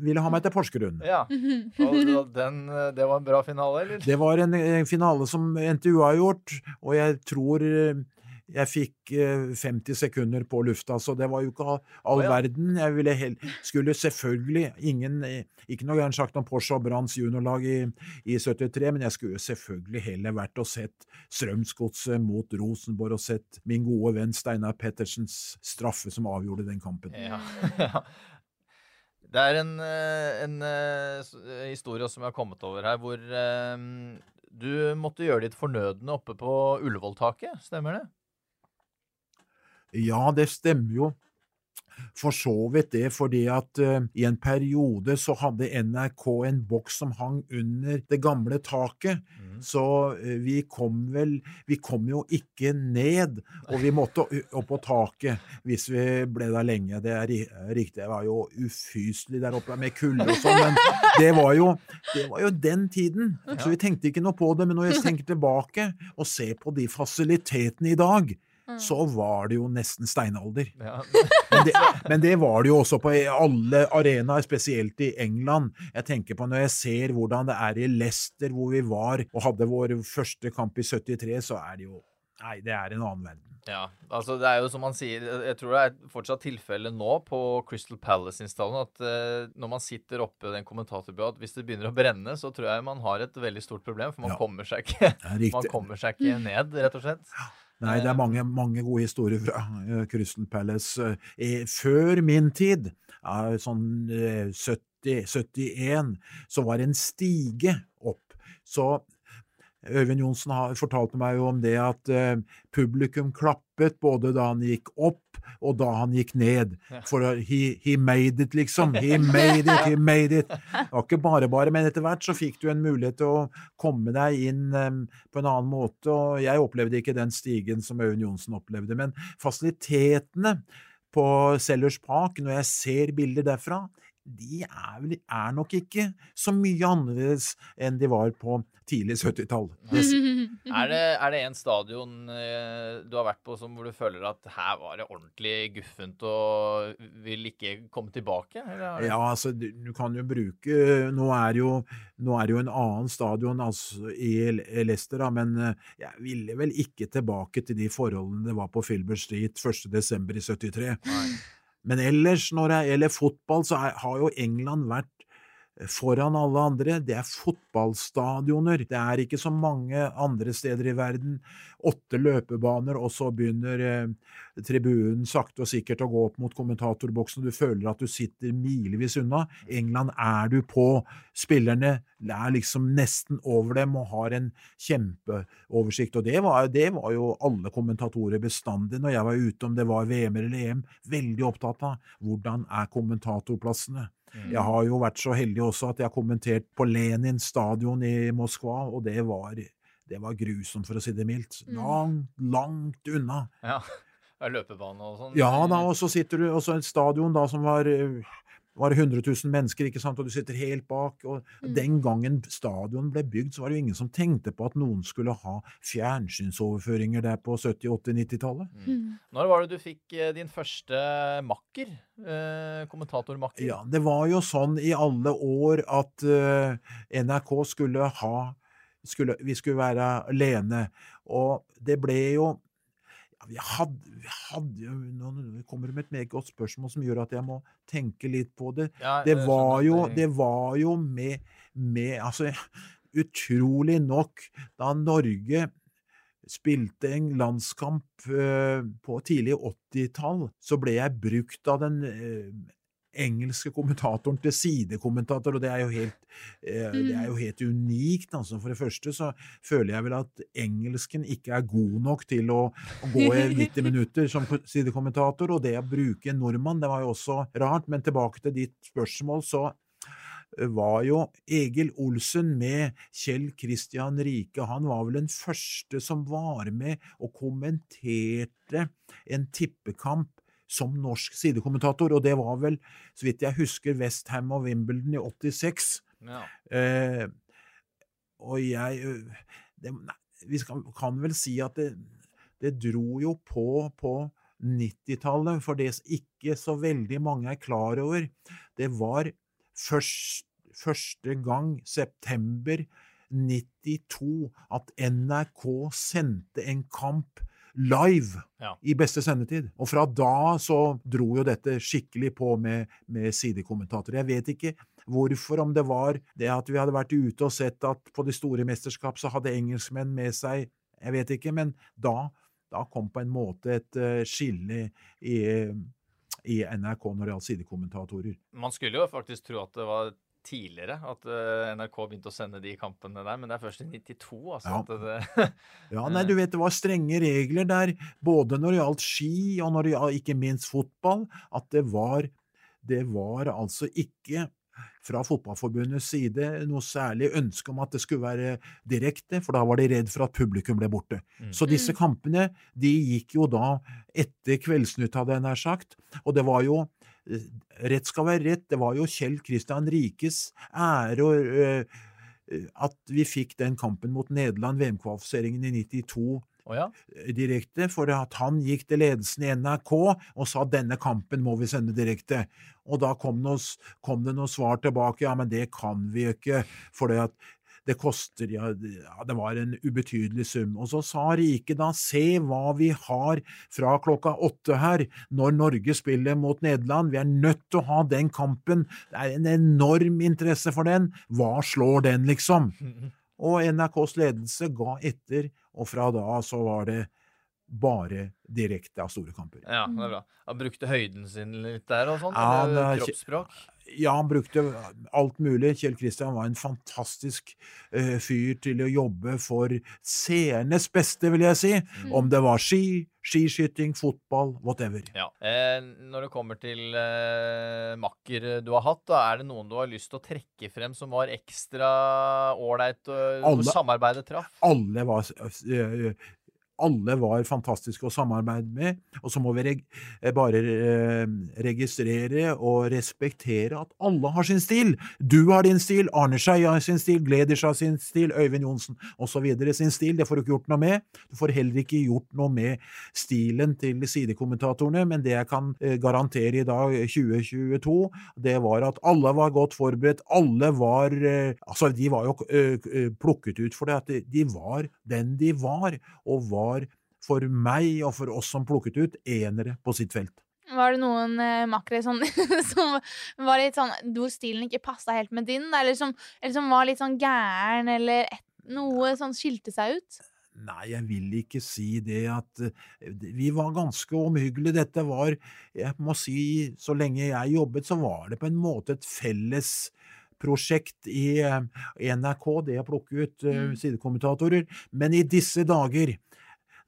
ville ha meg til Porsgrunn. Ja. Og, og den, eh, det var en bra finale, eller? Det var en, en finale som NTU har gjort, og jeg tror eh, jeg fikk eh, 50 sekunder på lufta, så det var jo ikke all, verden. Jeg ville hel, skulle selvfølgelig ingen, eh, Ikke noe gærent sagt om Porsche og Branns juniorlag i, i 73, men jeg skulle selvfølgelig heller vært og sett Strømsgodset mot Rosenborg og sett min gode venn Steinar Pettersens straffe som avgjorde den kampen. Ja. *laughs* ja. Det er en, eh, en eh, eh, historie som jeg har kommet over her, hvor eh, du måtte gjøre ditt fornødne oppe på Ullevåltaket, stemmer det? Ja, det stemmer jo. For så vidt det, fordi at uh, i en periode så hadde NRK en boks som hang under det gamle taket. Så uh, vi kom vel Vi kom jo ikke ned, og vi måtte opp på taket hvis vi ble der lenge. Det er riktig. Det var jo ufyselig der oppe med kulde og sånn, men det var, jo, det var jo den tiden. Så vi tenkte ikke noe på det. Men når jeg tenker tilbake og ser på de fasilitetene i dag, så var det jo nesten steinalder. Ja. *laughs* Men det, men det var det jo også på alle arenaer, spesielt i England. Jeg tenker på når jeg ser hvordan det er i Leicester, hvor vi var og hadde vår første kamp i 73, så er det jo Nei, det er en annen verden. Ja, altså det er jo som man sier, jeg tror det er fortsatt tilfelle nå på Crystal Palace-installen at uh, når man sitter oppe i den kommentatorbua, at hvis det begynner å brenne, så tror jeg man har et veldig stort problem, for man Ja. kommer seg ikke man kommer seg ikke ned, rett og slett. Nei, det er mange, mange gode historier fra eh, Crystal Palace. Eh, før min tid, eh, sånn eh, 70, 71, så var det en stige opp. Så Øyvind Johnsen fortalte meg jo om det at eh, publikum klappet både da han gikk opp og da han gikk ned. For he, he made it, liksom. He *laughs* made it, he made it. Det var ikke bare bare, men etter hvert så fikk du en mulighet til å komme deg inn på en annen måte, og jeg opplevde ikke den stigen som Øyvind Johnsen opplevde, men fasilitetene på Sellers Park, når jeg ser bilder derfra, de er, vel, er nok ikke så mye annerledes enn de var på tidlig 70-tall. Er det, *laughs* er det en stadion eh, du har vært på som hvor du føler at her var det ordentlig guffent og vil ikke komme tilbake? Eller er Ja, altså, du, du kan jo bruke Nå er jo, nå er jo en annen stadion altså, i Leicester, da, men eh, jeg ville vel ikke tilbake til de forholdene det var på Filbert Street 1.12. i 73. Men ellers, når det gjelder fotball, så er, har jo England vært foran alle andre. Det er fotballstadioner. Det er ikke så mange andre steder i verden. Åtte løpebaner, og så begynner eh, tribunen sakte og sikkert å gå opp mot kommentatorboksen. Du føler at du sitter milevis unna. England er du på. Spillerne er liksom nesten over dem og har en kjempeoversikt. Og det var, det var jo alle kommentatorer bestandig når jeg var ute, om det var VM eller EM, veldig opptatt av. Hvordan er kommentatorplassene? Jeg har jo vært så heldig også at jeg har kommentert på Lenin stadion i Moskva, og det var, det var grusomt, for å si det mildt. Langt, langt unna. Ja. *laughs* Løpebane og sånn? Ja da, og så sitter du Og så et stadion da som var eh, var det 100 000 mennesker, ikke sant, og du sitter helt bak. og Mm. Den gangen stadion ble bygd, så var det jo ingen som tenkte på at noen skulle ha fjernsynsoverføringer der på 70-, 80-, 90-tallet. Mm. Når var det du fikk eh, din første makker? Eh, kommentatormakker? Ja, det var jo sånn i alle år at eh, NRK skulle ha skulle, Vi skulle være alene, og det ble jo vi hadde, vi hadde jo Nå kommer det med et meget godt spørsmål som gjør at jeg må tenke litt på det. Ja, Det var jo, det var jo med, med Altså, utrolig nok, da Norge spilte en landskamp eh, på tidlig 80-tall, så ble jeg brukt av den eh, engelske kommentatoren til sidekommentator, og det er jo helt, eh, det er jo helt unikt. Altså. For det første så føler jeg vel at engelsken ikke er god nok til å, å gå i 90 *laughs* minutter som sidekommentator, og det å bruke en nordmann, det var jo også rart. Men tilbake til ditt spørsmål, så var jo Egil Olsen med Kjell Kristian Rike. Han var vel den første som var med og kommenterte en tippekamp som norsk sidekommentator, og det var vel, så vidt jeg husker, Westham og Wimbledon i 86. Ja. Eh, og jeg det, nei, Vi skal, kan vel si at det, det dro jo på på 90-tallet, for det ikke så veldig mange er klar over. Det var først, første gang, september 92, at NRK sendte en kamp live Ja. i beste sendetid. Og fra da så dro jo dette skikkelig på med, med sidekommentatorer. Jeg vet ikke hvorfor, om det var det at vi hadde vært ute og sett at på de store mesterskap så hadde engelskmenn med seg Jeg vet ikke, men da, da kom på en måte et eh, skille i, i NRK når det gjaldt sidekommentatorer. Man skulle jo faktisk tro at det var tidligere at eh, NRK begynte å sende de kampene der, men det er først i 92, altså. Ja. At det, *laughs* Ja, nei, du vet, det var strenge regler der, både når det gjaldt ski, og når det gjaldt ikke minst fotball, at det var, det var altså ikke fra Fotballforbundets side noe særlig ønske om at det skulle være direkte, for da var de redd for at publikum ble borte. Så disse kampene, de gikk jo da etter Kveldsnytt, hadde jeg nær sagt, og det var jo Rett skal være rett, det var jo Kjell Kristian Rikes ære og eh, at vi fikk den kampen mot Nederland, VM-kvalifiseringen i 92, Oh, ja? direkte, for at han gikk til ledelsen i NRK og sa denne kampen må vi sende direkte. Og da kom, det noe svar tilbake, ja, men det kan vi jo ikke, for det at det koster, ja, det- var en ubetydelig sum. Og så sa Rike da, se hva vi har fra klokka åtte her, når Norge spiller mot Nederland, vi er nødt til å ha den kampen, det er en enorm interesse for den, hva slår den liksom? *laughs* Og NRKs ledelse ga etter, og fra da så var det bare direkte av store kamper. Ja, det er bra. Han brukte høyden sin litt der og sånn? Ja, eller er kroppsspråk? Ja, han brukte alt mulig. Kjell Kristian var en fantastisk uh, fyr til å jobbe for seernes beste, vil jeg si. Om det var ski, skiskyting, fotball, whatever. Ja. Eh, når det kommer til eh, makker du har hatt, da, er det noen du har lyst til å trekke frem som var ekstra ålreit, og hvor samarbeidet traff? Alle var, eh, alle var fantastiske å samarbeide med, og så må vi reg eh, bare eh, registrere og respektere at alle har sin stil. Du har din stil, Arne Skeie har sin stil, Gleders har sin stil, Øyvind Johnsen osv. sin stil. Det får du ikke gjort noe med. Du får heller ikke gjort noe med stilen til sidekommentatorene, men det jeg kan eh, garantere i dag, 2022, det var at alle var godt forberedt. Alle var Altså, de var jo plukket ut for det at de var den de var, og var for meg og for oss som plukket ut, enere på sitt felt. Var det noen eh, makkere sånn, *laughs* som var litt sånn Hvor stilen ikke passa helt med din? Eller som, eller som var litt sånn gæren, eller et, noe sånn skilte seg ut? Nei, jeg vil ikke si det at eh, Vi var ganske omhyggelige. Dette var, jeg må si, så lenge jeg jobbet, så var det på en måte et felles prosjekt i eh, NRK, det å plukke ut eh, Mm. sidekommentatorer. Men i disse dager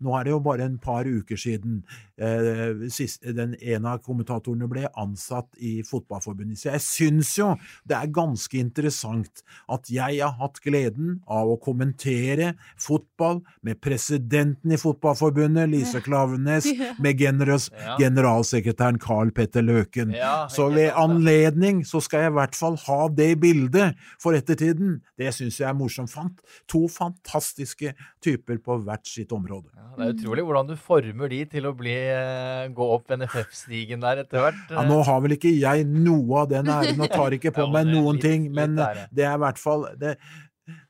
nå er det jo bare en par uker siden eh, sist, den ene av kommentatorene ble ansatt i Fotballforbundet. Så jeg syns jo det er ganske interessant at jeg har hatt gleden av å kommentere fotball med presidenten i Fotballforbundet, Lise Klavenes, *laughs* med generøs, generalsekretæren Carl Petter Løken. Så ved anledning så skal jeg i hvert fall ha det bildet for ettertiden. Det syns jeg er morsomt. Fant. To fantastiske typer på hvert sitt område. Ja, det er utrolig hvordan du former de til å bli, eh, gå opp NFF-stigen der etter hvert. Ja, nå har vel ikke jeg noe av den æren og *laughs* tar ikke på meg noen ting, men det er i hvert fall det,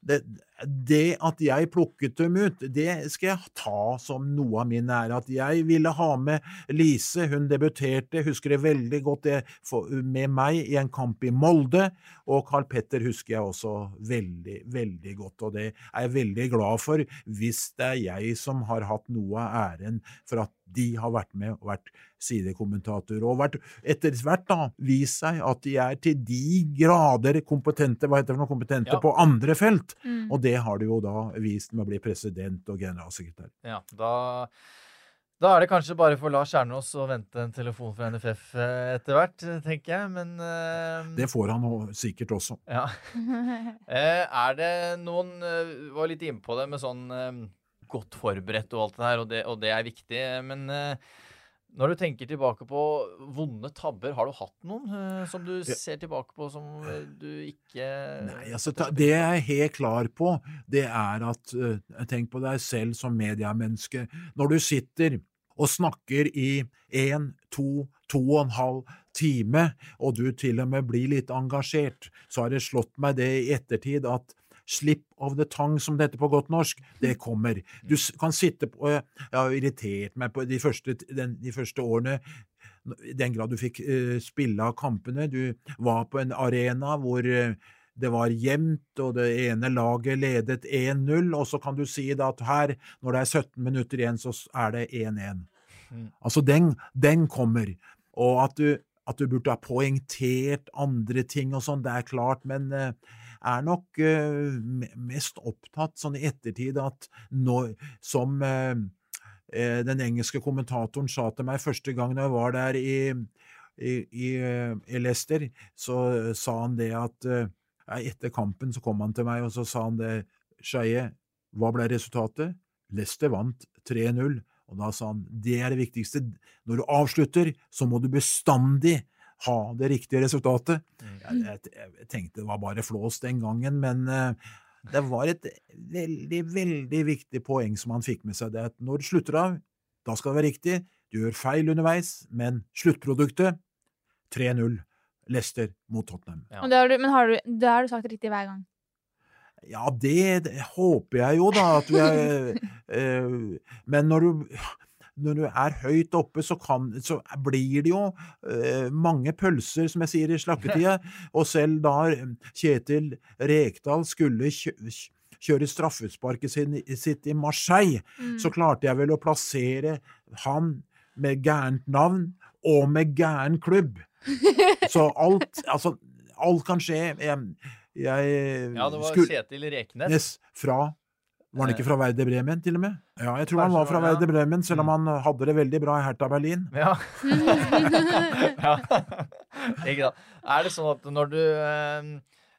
det, det at jeg plukket dem ut, det skal jeg ta som noe av min ære. At jeg ville ha med Lise, hun debuterte, husker det veldig godt, det, med meg i en kamp i Molde. Og Carl Petter husker jeg også veldig, veldig godt, og det er jeg veldig glad for hvis det er jeg som har hatt noe av æren for at de har vært med og vært sidekommentator, og vært, etter hvert da, vist seg at de er til de grader kompetente, hva heter det for noe, kompetente Ja. på andre felt. Mm. Og det har du jo da vist med å bli president og generalsekretær. Ja, da, da er det kanskje bare for Lars Kjernås å vente en telefon fra NFF eh, etter hvert, tenker jeg, men uh, Det får han sikkert også. Ja. *laughs* Eh, er det noen var litt inne på det med sånn godt forberedt og alt det her, og det, og det er viktig. Men eh, når du tenker tilbake på vonde tabber, har du hatt noen uh, som du ser tilbake på som eh, du ikke Nei, altså, det jeg er helt klar på, det er at uh, Tenk på deg selv som mediamenneske. Når du sitter og snakker i én, to, to og en halv time, og du til og med blir litt engasjert, så har det slått meg det i ettertid at Slip of the tongue, som det heter på godt norsk, det kommer. Du kan sitte på Jeg har irritert meg på de første, den, de første årene i den grad du fikk uh, spille av kampene. Du var på en arena hvor uh, det var jevnt, og det ene laget ledet 1-0, og så kan du si at her, når det er 17 minutter igjen, så er det 1-1. Mm. Altså, den, den kommer. Og at du, at du burde ha poengtert andre ting og sånn, det er klart, men eh, er nok eh, mest opptatt sånn i ettertid at når, som eh, eh, den engelske kommentatoren sa til meg første gang når jeg var der i, i, i, i Leicester, så sa han det at etter kampen så kom han til meg og så sa han det, Skeie, hva ble resultatet? Leicester vant 3-0. Og da sa han det er det viktigste. Når du avslutter, så må du bestandig ha det riktige resultatet. Jeg, jeg, jeg tenkte det var bare flås den gangen, men uh, det var et veldig, veldig viktig poeng som han fikk med seg. Det at når du slutter av, da skal det være riktig. Du gjør feil underveis, men sluttproduktet 3-0. Leicester mot Tottenham. Ja. Og det har du, men har du, det har du sagt riktig hver gang. Ja, det, det håper jeg jo, da. At vi er, *laughs* eh, men når du, når du er høyt oppe, så, kan, så blir det jo eh, mange pølser, som jeg sier, i slakketida. *laughs* Og selv da Kjetil Rekdal skulle kjø, kjøre straffesparket sin, sitt i Marseille, Mm. så klarte jeg vel å plassere han med gærent navn og med gæren klubb. *laughs* Så alt, altså, alt kan skje. Jeg, jeg Ja, det var skulle- Kjetil Reknes. Fra Var han ikke fra Werder Bremen, til og med? Ja, jeg tror han var fra var- ja. Werder Bremen, selv om han hadde det veldig bra i Hertha Berlin. *laughs* Ja. *laughs* *laughs* ja. Er det sånn at når du eh,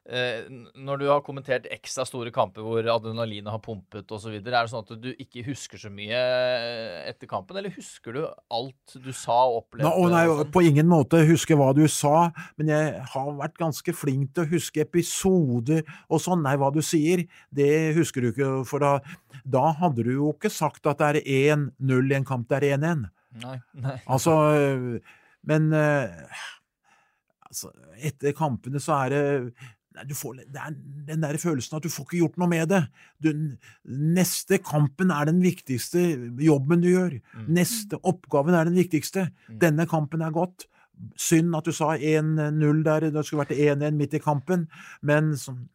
Når du har kommentert ekstra store kamper hvor adrenalinet har pumpet osv., er det sånn at du ikke husker så mye eh, etter kampen, eller husker du alt du sa og opplevde? Nå, nei, og sånn? på ingen måte husker hva du sa, men jeg har vært ganske flink til å huske episoder og sånn. Nei, hva du sier, det husker du ikke, for da, da hadde du jo ikke sagt at det er 1-0 i en kamp det er 1-1. Nei, nei. Altså, øh, men altså, etter kampene så er det får, det er den der følelsen at du får ikke gjort noe med det. Du, neste kampen er den viktigste jobben du gjør. Mm. Neste oppgaven er den viktigste. Denne kampen er gått. Synd at du sa 1-0 der, det skulle vært 1-1 midt i kampen, men som,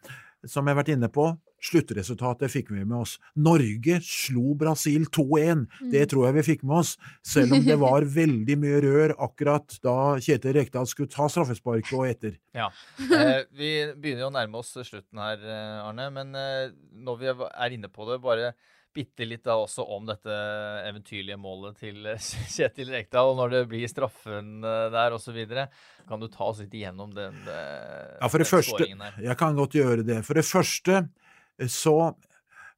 som jeg har vært inne på, sluttresultatet fikk vi med oss. Norge slo Brasil 2-1. Det tror jeg vi fikk med oss, selv om det var *laughs* veldig mye rør akkurat da Kjetil Rekdal skulle ta straffesparket og etter. Ja. Eh, vi begynner jo å nærme oss slutten her, eh, Arne. Men eh, når vi er inne på det, bare bitte litt da også om dette eventyrlige målet til *laughs* Kjetil Rekdal. Når det blir straffen eh, der osv. Kan du ta oss litt igjennom den, den Ja, for det den første, jeg kan godt gjøre det. For det første eh, så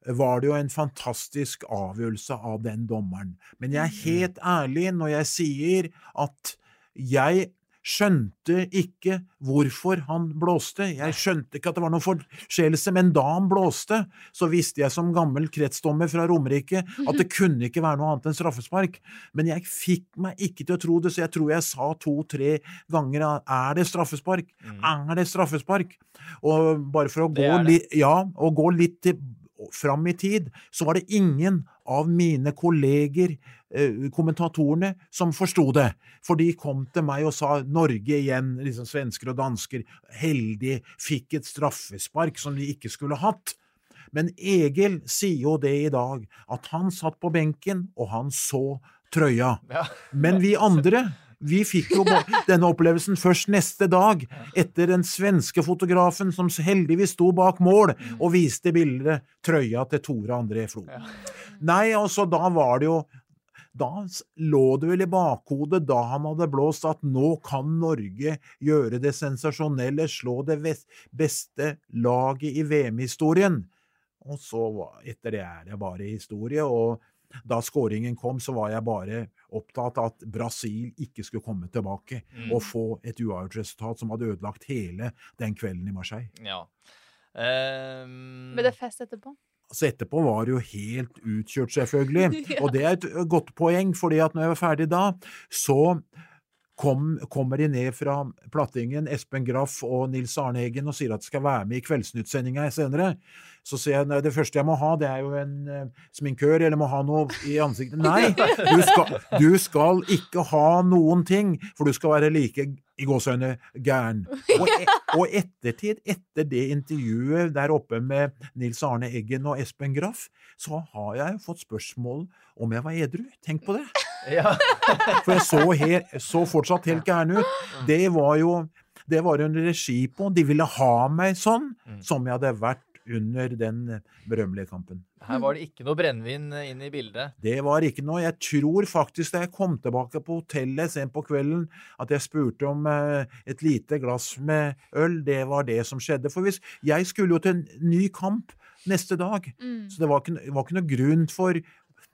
var det jo en fantastisk avgjørelse av den dommeren. Men jeg er helt ærlig når jeg sier at jeg skjønte ikke hvorfor han blåste. Jeg skjønte ikke at det var noen forseelse, men da han blåste, så visste jeg som gammel kretsdommer fra Romerike at det kunne ikke være noe annet enn straffespark. Men jeg fikk meg ikke til å tro det, så jeg tror jeg sa to-tre ganger er det straffespark? Er det straffespark? Og bare for å gå, det det. li ja, og gå litt til, fram i tid, så var det ingen av mine kolleger, eh, kommentatorene, som forsto det. For de kom til meg og sa Norge igjen, liksom svensker og dansker, heldig, fikk et straffespark som de ikke skulle hatt. Men Egil sier jo det i dag, at han satt på benken, og han så trøya. Men vi andre, vi fikk jo *laughs* denne opplevelsen først neste dag, etter den svenske fotografen som heldigvis sto bak mål og viste bildet trøya til Tore André Flo. Nei, altså, da var det jo da lå det vel i bakhodet da han hadde blåst at nå kan Norge gjøre det sensasjonelle, slå det beste laget i VM-historien. Og så, etter det er det bare historie, og da skåringen kom, så var jeg bare opptatt av at Brasil ikke skulle komme tilbake og få et uavgjort resultat som hadde ødelagt hele den kvelden i Marseille. Ja. Um... Ble det fest etterpå? Så etterpå var det jo helt utkjørt, selvfølgelig. *laughs* Og det er et godt poeng, fordi at når jeg var ferdig da, så kom, kommer de ned fra plattingen, Espen Graff og Nils Arne Eggen, og sier at de skal være med i Kveldsnytt-sendinga senere. Så sier jeg nei, det første jeg må ha, det er jo en eh, sminkør, eller må ha noe i ansiktet. *laughs* Nei, du skal, du skal ikke ha noen ting, for du skal være like i gåsehøyne gæren. *laughs* Og, e og ettertid, etter det intervjuet der oppe med Nils Arne Eggen og Espen Graff, så har jeg fått spørsmål om jeg var edru. Tenk på det. ja. For jeg så, her, så fortsatt helt gæren ut. Det var jo det var en regi på. De ville ha meg sånn som jeg hadde vært under den berømmelige kampen. Her var det ikke noe brennevin eh, inn i bildet. Det var ikke noe. Jeg tror faktisk da jeg kom tilbake på hotellet sent på kvelden, at jeg spurte om eh, et lite glass med øl. Det var det som skjedde. For hvis Jeg skulle jo til en ny kamp neste dag, Mm. så det var ikke, var ikke noe grunn for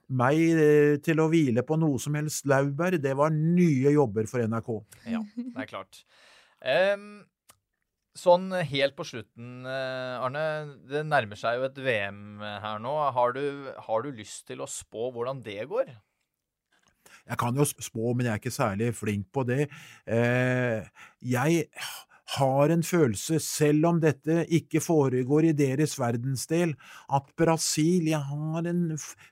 meg eh, til å hvile på noe som helst laurbær. Det var nye jobber for NRK. Ja, det er klart. Ehm, sånn helt på slutten, eh, Arne. Det nærmer seg jo et VM her nå. Har du, har du lyst til å spå hvordan det går? Jeg kan jo spå, men jeg er ikke særlig flink på det. Eh, jeg har en følelse, selv om dette ikke foregår i deres verdensdel, at Brasil Jeg har en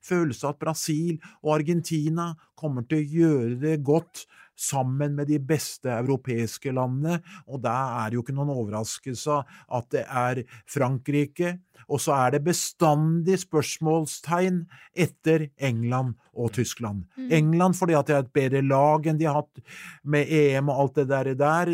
følelse at Brasil og Argentina kommer til å gjøre det godt sammen med de beste europeiske landene, og da er det jo ikke noen overraskelse at det er Frankrike, og så er det bestandig spørsmålstegn etter England og Tyskland. England fordi at de har et bedre lag enn de har hatt med EM og alt det der. der.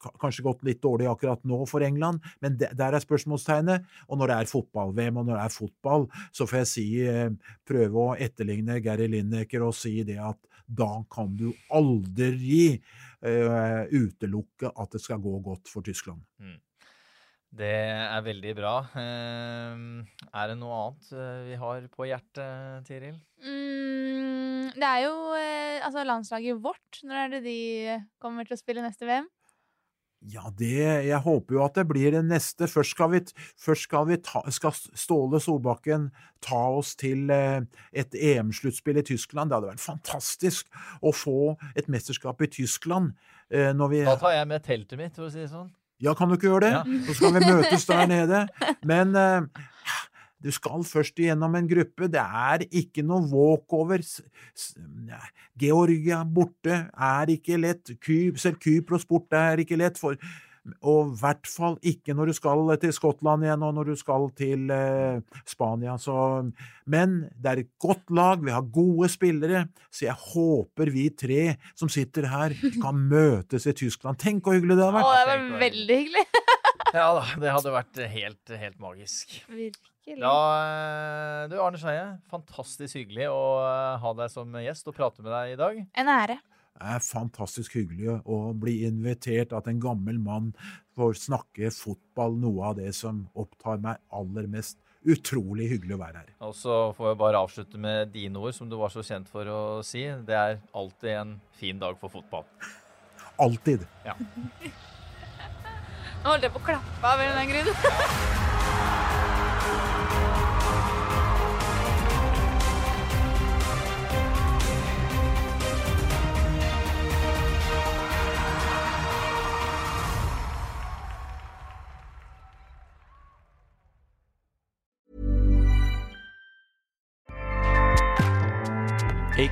Kanskje gått litt dårlig akkurat nå for England, men der er spørsmålstegnet. Og når det er fotball-VM og når det er fotball, så får jeg si, eh, prøve å etterligne Gary Lineker og si det at da kan du aldri uh, utelukke at det skal gå godt for Tyskland. Det er veldig bra. Ehm, er det noe annet eh, vi har på hjertet, Tiril? Mm, det er jo altså landslaget vårt. Når er det de kommer til å spille neste VM? Ja, det Jeg håper jo at det blir det neste. Først skal vi, først skal vi ta, skal Ståle Solbakken ta oss til eh, et EM-sluttspill i Tyskland. Det hadde vært fantastisk å få et mesterskap i Tyskland. eh, når vi Da tar jeg med teltet mitt, for å si det sånn. Ja, kan du ikke gjøre det? Ja. Så skal vi møtes der nede. Men eh, du skal først igjennom en gruppe. Det er ikke noe walkover. Georgia borte er ikke lett. Ky, selv Kypros borte er ikke lett. For, og i hvert fall ikke når du skal til Skottland igjen, og når du skal til eh, Spania. Så, men det er et godt lag, vi har gode spillere, så jeg håper vi tre som sitter her, kan *laughs* møtes i Tyskland. Tenk hvor hyggelig det Å, vært! det var veldig hyggelig! Ja da, det hadde vært helt, helt magisk. Virkelig. Da, Ja, du Arne Skeie, fantastisk hyggelig å eh, ha deg som gjest og prate med deg i dag. En ære. Det er fantastisk hyggelig å bli invitert at en gammel mann får snakke fotball, noe av det som opptar meg aller mest. Utrolig hyggelig å være her. Og så får jeg bare avslutte med dine ord, som du var så kjent for å si. Det er alltid en fin dag for fotball. Alltid. Ja. Nå holdt jeg på å klappe av en eller annen grunn. *laughs*